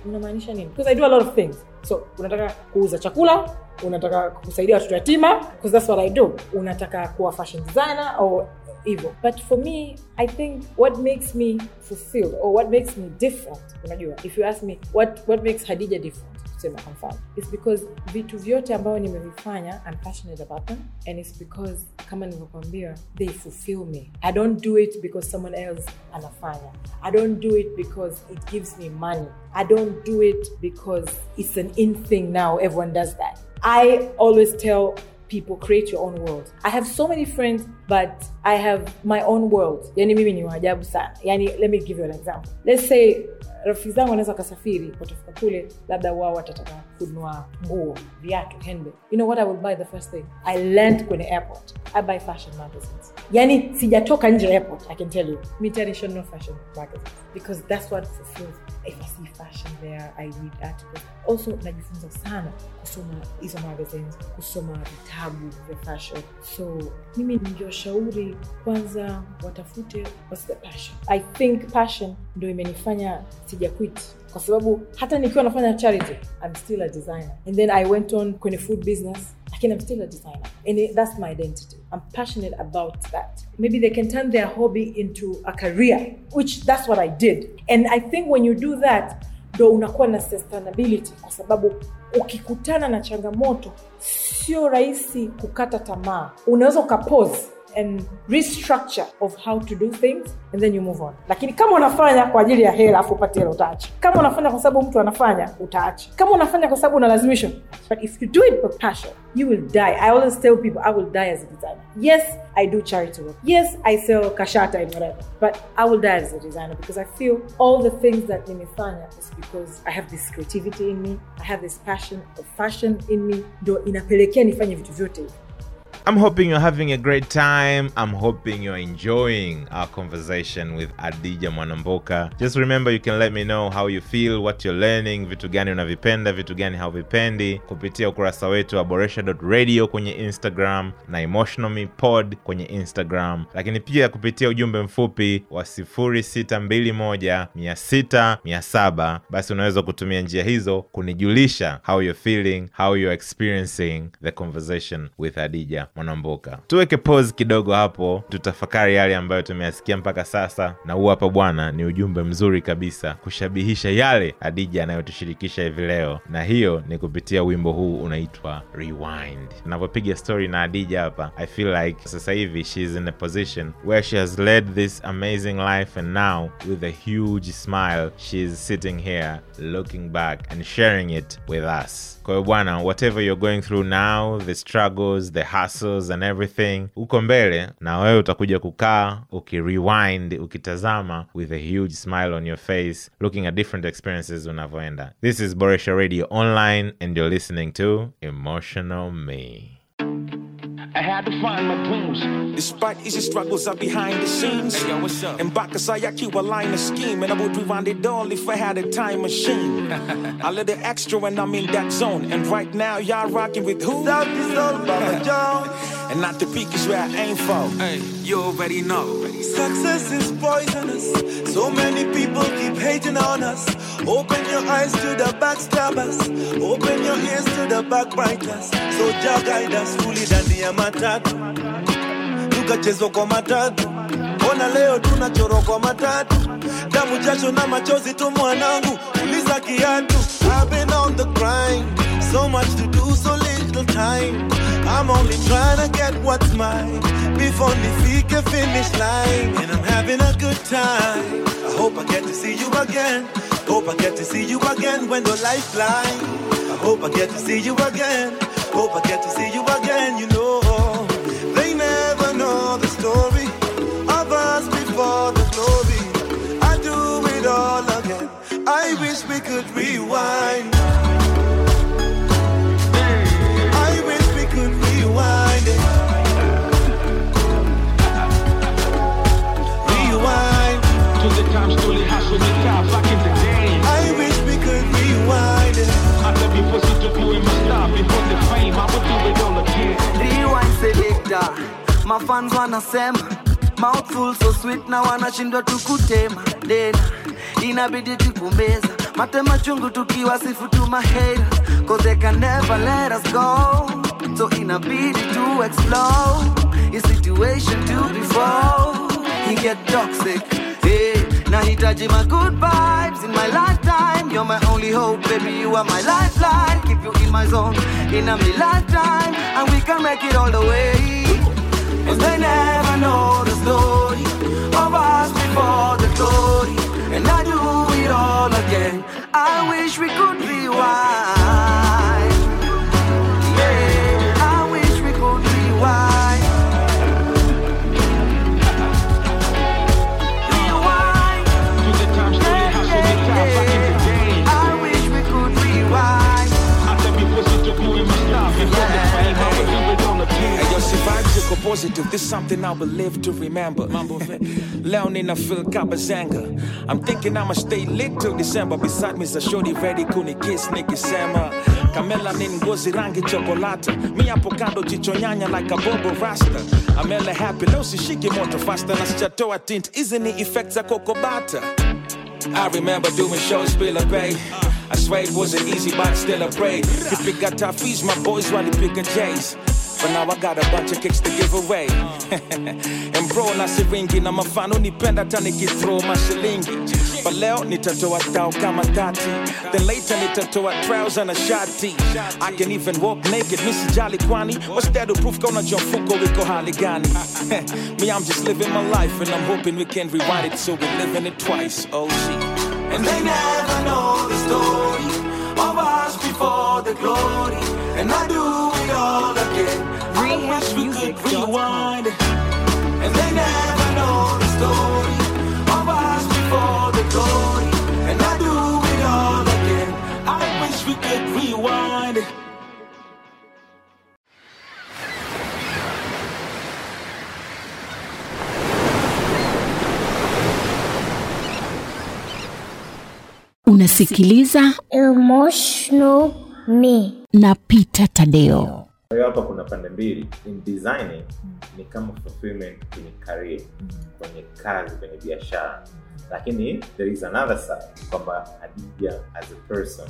unamaanisha nini? Because i do a lot of things. So unataka kuuza chakula unataka kusaidia watoto yatima because that's what i do. Unataka kuwa fashion designer or hivyo but for me i think what makes me fulfilled or what makes me different unajua if you ask me what, what makes hadija different kusema its because vitu vyote ambayo nimevifanya i'm passionate about them and its because kama nilivyokwambia they fulfill me. I don't do it because someone else anafanya. I don't do it because it gives me money. I don't do it because it's an in thing now. Everyone does that. I always tell people create your own world. I have so many friends but i have my own world. Yani mimi ni waajabu sana. Yani let me give you an example. Let's say rafiki zangu wanaweza wakasafiri watafika kule labda wao watataka kununua nguo viatu handbag you know what i would buy the first thing? I learned kwenye airport. I buy fashion magazines. Yani sijatoka nje airport i can tell you. Mi tayari nishanunua fashion magazines. Because that's what fulfills if i see fashion there i read articles. Also najifunza sana kusoma hizo magazines kusoma vitabu vya fashion. So mimi ningewashauri kwanza watafute what's the i think passion ndo imenifanya sija kwa sababu hata nikiwa nafanya charity i'm still a designer. And then i went on kwenye food business lakini i'm still a designer. And that's my identity. I'm passionate about that. Maybe they can turn their hobby into a career which that's what i did. And i think when you do that ndo unakuwa na sustainability. Kwa sababu ukikutana na changamoto sio rahisi kukata tamaa. Unaweza ukapose and restructure of how to do things and then you move on. Lakini kama unafanya kwa ajili ya hela afu upate hela utaacha. Kama unafanya kwa sababu mtu anafanya utaacha. Kama unafanya kwa sababu unalazimishwa but if you do it for passion you will die. I always tell people i will die as a designer. Yes i do charity work. Yes i sell kashata and whatever but i will die as a designer because i feel all the things that nimefanya is because i have this creativity in me i have this passion of fashion in me ndo inapelekea nifanye vitu vyote. hivi I'm hoping you're having a great time. I'm hoping you're enjoying our conversation with Adija Mwanamboka. Just remember you can let me know how you feel, what you're learning, vitu gani unavipenda, vitu gani hauvipendi kupitia ukurasa wetu wa boresha.radio kwenye Instagram na Emotional Me Pod kwenye Instagram, lakini pia kupitia ujumbe mfupi wa 0621 600 700. Basi unaweza kutumia njia hizo kunijulisha how you're feeling, how you're experiencing the conversation with Adija Mwanamboka. Tuweke pause kidogo hapo, tutafakari yale ambayo tumeyasikia mpaka sasa, na huu hapa bwana, ni ujumbe mzuri kabisa kushabihisha yale Adija anayotushirikisha hivi leo, na hiyo ni kupitia wimbo huu unaitwa Rewind. Navyopiga story na Adija hapa, I feel like sasa hivi she is in a position where she has led this amazing life and now with a huge smile she is sitting here looking back and sharing it with us. Kwa whatever you're going through now, the struggles, the hustles and everything, uko mbele na wewe utakuja kukaa ukirewind, ukitazama with a huge smile on your face, looking at different experiences unavyoenda. This is Boresha Radio Online and you're listening to Emotional Me. I had to find my dreams. Despite easy struggles are behind the scenes. Hey, yo, what's up? And back aside, I keep a line of scheme. And I would rewind it all if I had a time machine. I let it extra when I'm in that zone. And right now, y'all rocking with who? South is all Baba Jones. and not the peak is where I aim for. Hey, you already know. Success is poisonous. So many people keep hating on us. Open your eyes to the backstabbers. Open your ears to the backbiters. So Jah guide us fully ndani ya matatu. Tukachezwa kwa matatu. Ona leo tunachorwa kwa matatu. Damu, jasho na machozi tu mwanangu. Uliza kiatu. I've been on the grind. So much to do, so little time. I'm only trying to get what's mine before nifike finish line. And I'm having a good time. I hope I get to see you again. Hope I get to see you again when the lifeline. I hope I get to see you again. Hope I get to see you again. You know, story of us before the glory. I do it all again. I wish we could rewind. Mafans wanasema mouthful so sweet na wanashindwa tukutema dena inabidi tukumbeza matema chungu tukiwa sifu tu mahera cause they can never let us go. So inabidi to explore his situation to before he get toxic. Hey, nahitaji my good vibes in my lifetime. You're my only hope baby you are my lifeline. Keep you in my zone in a me lifetime. And we can make it all the way Cause they never know the story of us before the glory. And I do it all again. I wish we could rewind. Positive, this something I will live to remember. Mambo vipi? Leo nina feel kabazanga. I'm thinking I'ma stay lit till December. Beside me is a shorty ready kuni kiss nikisema. kamelanin ngozi rangi chokolata mi hapo kando nyanya like a bobo rasta amela happy leo sishiki moto fasta na tint hizi ni effects za kokobata I remember doing shows Spiller Bay. I swear it wasn't easy, but still I. If it got toughies, my boys while they pick a J's. But now I got a bunch of kicks to give away. and bro, na siringi na mafano nipenda hata nikithrow mashilingi. But leo nitatoa tao kama tati. Then later nitatoa trouser na shati. I can even walk naked, misi jali kwani. What's that proof kona mfuko wiko hali gani? Me, I'm just living my life and I'm hoping we can rewind it so we're living it twice. Oh shit. And they never know the story of us before the glory. And I do it all again. I wish rewind. And they never know the story of us before the glory. And I do it all again. I wish we could rewind. Unasikiliza Emotional Me. na Peter Tadeo. Kwa hiyo hapa kuna pande mbili. In designing ni kama fulfillment kwenye career kwenye kazi kwenye biashara. Lakini there is another side kwamba Hadija as a person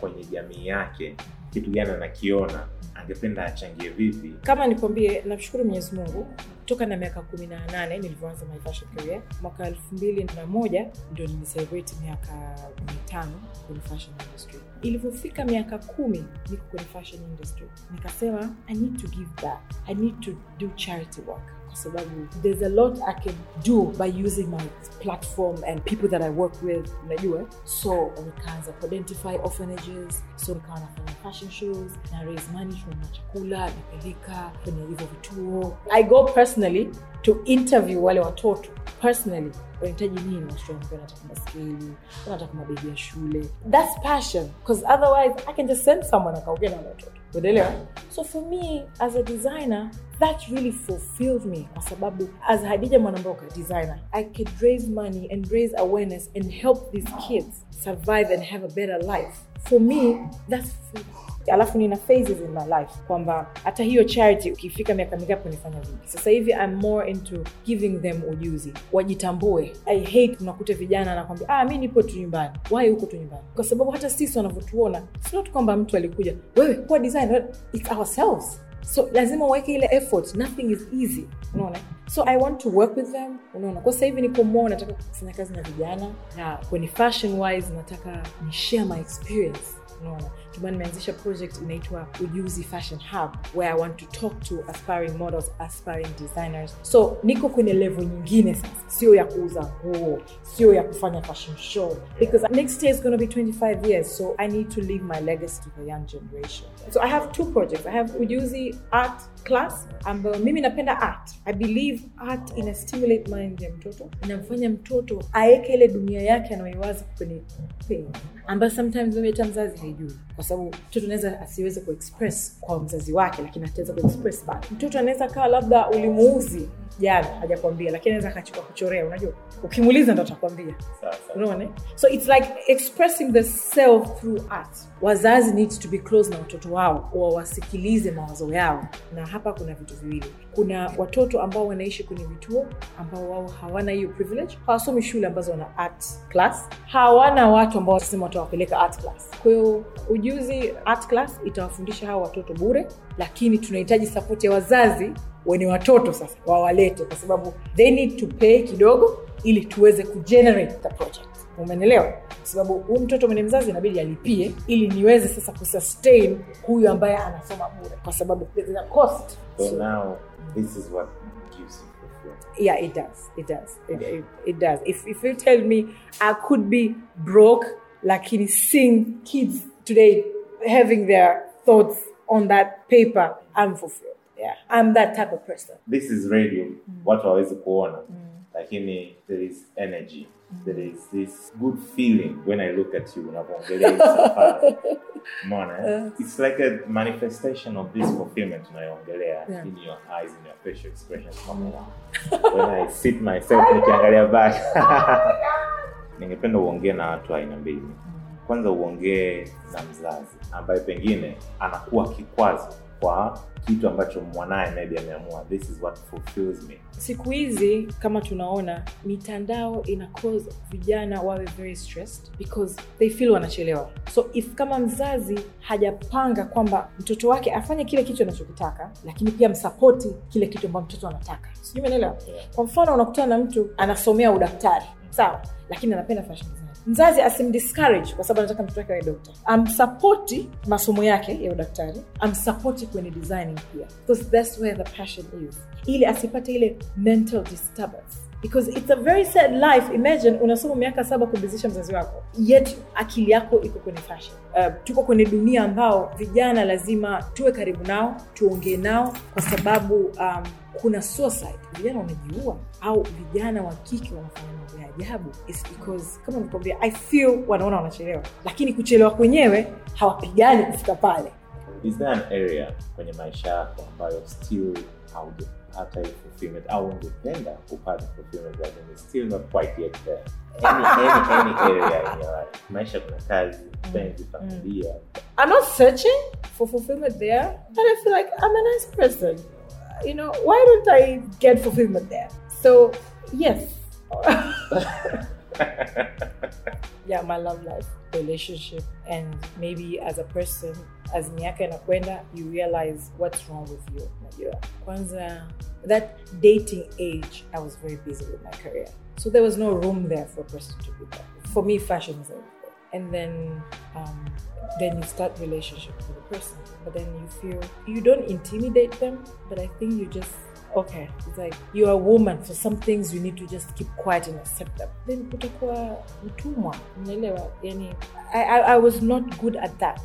kwenye jamii yake kitu gani anakiona angependa achangie vipi? Kama nikwambie namshukuru mwenyezi mungu toka na miaka kumi na nane nilivyoanza my mwaka elfu mbili na moja ndio nilicelebrate miaka mitano kwenye fashion industry. Ilivyofika miaka kumi niko kwenye fashion industry. Nikasema i need to give back. I need to do charity work kwa sababu there's a lot i can do by using my platform and people that i work with unajua so nikaanza kuidentify orphanages so nikawa nafanya fashion shows na raise money tunanunua chakula napeleka kwenye hivyo vituo. I go personally to interview wale watoto personally. Wanahitaji nini watoto wangu wanataka baskeli wanataka mabegi ya shule? Thats passion because otherwise i can just send someone akaongea na watoto unaelewa? So for me as a designer that really fulfilled me kwa sababu as hadija mwanamboka designer i could raise money and raise awareness and help these kids survive and have a better life. For me that's fulfillment alafu nina phases in my life kwamba hata hiyo charity ukifika miaka mingapi unifanya vingi sasa hivi i'm more into giving them ujuzi. Wajitambue. I hate unakuta vijana anakwambia ah mi nipo tu nyumbani. Wai huko tu nyumbani? Kwa sababu hata sisi wanavyotuona si not kwamba mtu alikuja wewe kuwa design it's ourselves so lazima uweke ile effort. Nothing is easy. Unaona? So i want to work with them. Unaona? Kwa sasa hivi niko more nataka kufanya kazi na vijana. Na kwenye fashion wise nataka ni share my experience. Unaona ndio maana nimeanzisha project inaitwa ujuzi fashion hub where i want to talk to aspiring models aspiring designers. So niko kwenye level nyingine sasa. Sio ya kuuza nguo sio ya kufanya fashion show. Because next year is going to be 25 years so i need to leave my legacy to the young generation. So i have two projects. I have ujuzi art class ambayo mimi napenda art. I believe art ina stimulate mind ya mtoto inamfanya mtoto aeke ile dunia yake anayoiwaza kwenye ambayo sometimes mimi hata mzazi haijui kwa sababu mtoto anaweza asiweze kuexpress kwa mzazi wake lakini ataweza kuexpress bado. mtoto anaweza kawa labda ulimuuzi jana hajakwambia lakini anaweza akachukua kuchorea unajua? Ukimuuliza ndo atakwambia. Unaona? So it's like expressing the self through art. Wazazi need to be close na watoto wao wawasikilize mawazo yao. Na hapa kuna vitu viwili. Kuna watoto ambao wanaishi kwenye vituo ambao wao hawana hiyo privilege. Hawasomi shule ambazo wana art class. Hawana watu ambao watasema watawapeleka art class. Kwa hiyo ujuzi art class itawafundisha hawa watoto bure lakini tunahitaji sapoti ya wazazi wenye watoto sasa wawalete kwa sababu they need to pay kidogo ili tuweze kugenerate the project. Umenelewa kwa sababu huyu mtoto mwenye mzazi inabidi alipie ili niweze sasa kusustain huyu ambaye anasoma bure. Kwa sababu there's a cost. So now this is what gives you yeah it does. It does. It, it, it does. If, if you tell me i could be broke lakini seeing kids today having their thoughts on that paper i'm fulfilled. Yeah. I'm that type of person. This is radio. Watu hawawezi kuona. Lakini there is energy. There is this good feeling when i look at you unavyoongelea safari. Umeona eh? it's like a manifestation of this fulfillment unayoongelea Yeah. in your eyes in your facial expressions. When i sit myself nikiangalia back. Ningependa uongee na watu aina mbili kwanza uongee na mzazi ambaye pengine anakuwa kikwazo kwa kitu ambacho mwanaye maybe ameamua this is what fulfills me. Siku hizi kama tunaona mitandao ina cause vijana wawe very stressed because they feel wanachelewa. So if kama mzazi hajapanga kwamba mtoto wake afanye kile kitu anachokitaka lakini pia msapoti kile kitu ambacho mtoto anataka. Sijui umeelewa? Kwa mfano unakutana na mtu anasomea udaktari sawa lakini anapenda fashion mzazi asimdiscourage kwa sababu anataka mtoto wake awe dokta amsapoti masomo yake ya udaktari amsapoti kwenye designing pia because that's where the passion is. Ili asipate ile mental disturbance. Because it's a very sad life. Imagine unasoma miaka saba kubizisha mzazi wako yet akili yako iko kwenye fashion. Uh, tuko kwenye dunia ambao vijana lazima tuwe karibu nao tuongee nao kwa sababu um, kuna suicide. Vijana wanajiua au vijana wa kike wanafanya mambo ya ajabu. Is because kama nikwambia i feel wanaona wanachelewa. Lakini kuchelewa kwenyewe hawapigani kufika pale. Is there an area kwenye maisha yako ambayo still haujapata hii fulfillment au ungependa kupata fulfillment lakini still not quite yet there? Any, any, any area in your life? Maisha kuna kazi penzi familia. I'm not searching for fulfillment there but i feel like i'm a nice person you know why don't i get fulfillment there? So yes. Yeah my love life relationship and maybe as a person as miaka inakwenda you realize what's wrong with you. Najua kwanza that dating age i was very busy with my career. So there was no room there for a person to be there. For me fashion is everything and then um, then you start relationship with the person but then you feel you don't intimidate them but i think you just okay it's like you're a woman so some things you need to just keep quiet and accept them. Then utakuwa I, I, i was not good at that.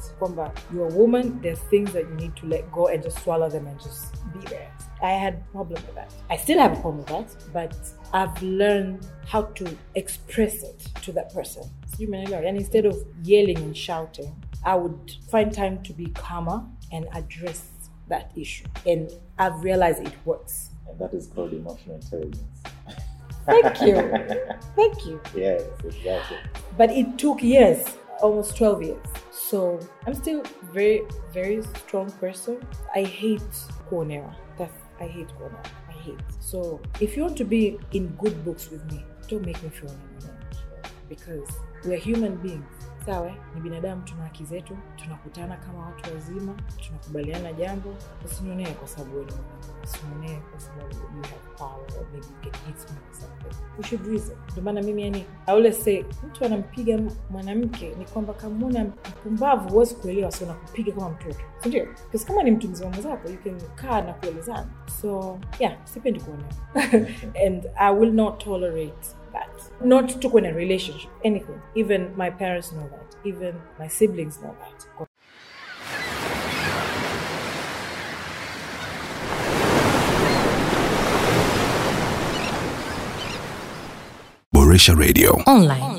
You're a woman there's things that you need to let go and just swallow them and just be there i had a problem with that. I still have a problem with that but i've learned how to express it to that person. Yani instead of yelling and shouting i would find time to be calmer and address that issue. And i've realized it works. And that is called emotional intelligence. Thank you. Thank you. Yes exactly. But it took years almost 12 years. So i'm still very very strong person. I hate corner that's i hate corner i hate. So if you want to be in good books with me don't make me feel alone because we're human beings sawa ni binadamu tuna haki zetu tunakutana kama watu wazima tunakubaliana jambo. Usinionee kwa sababu wewe ni mwanamke usinionee kwa sababu you have power or maybe you can hit me or something. You should reason. Ndio maana mimi yani aule say mtu anampiga mwanamke ni kwamba kamuna mpumbavu huwezi kuelewa so nakupiga kama mtoto. Sindio Kwa kama ni mtu mzima mwenzako you can kaa na kuelezana. So yeah sipendi kuona. And i will not tolerate that. Not to go in a relationship, anything. Even my parents know that. Even my siblings know that. Boresha Radio. Online.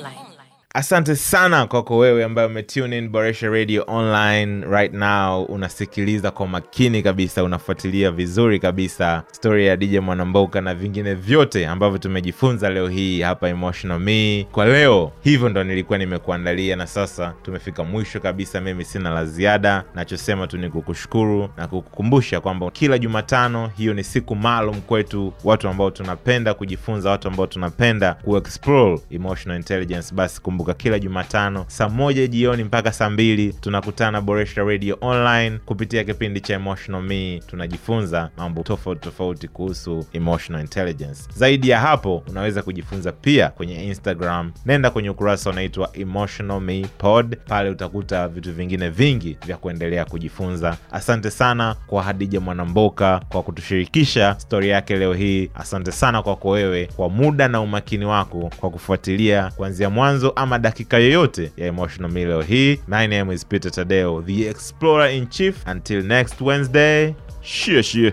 Asante sana kwako wewe ambaye umetune boresha radio online right now. Unasikiliza kwa makini kabisa unafuatilia vizuri kabisa stori ya dj mwanamboka na vingine vyote ambavyo tumejifunza leo hii hapa emotional me. Kwa leo hivyo ndo nilikuwa nimekuandalia na sasa tumefika mwisho kabisa. Mimi sina la ziada. Nachosema tu ni kukushukuru na kukukumbusha kwamba kila jumatano hiyo ni siku maalum kwetu watu ambao tunapenda kujifunza watu ambao tunapenda kuexplore emotional intelligence. Basi kumbuka kila jumatano saa moja jioni mpaka saa mbili tunakutana boresha radio online kupitia kipindi cha emotional me. Tunajifunza mambo tofauti tofauti kuhusu emotional intelligence. Zaidi ya hapo unaweza kujifunza pia kwenye instagram. Nenda kwenye ukurasa unaitwa emotional me pod. Pale utakuta vitu vingine vingi vya kuendelea kujifunza. Asante sana kwa hadija mwanamboka kwa kutushirikisha stori yake leo hii. Asante sana kwako wewe kwa muda na umakini wako kwa kufuatilia kuanzia mwanzo ama dakika yoyote ya emotional me leo hii. My name is peter tadeo the explorer in chief. Until next wednesday shie shie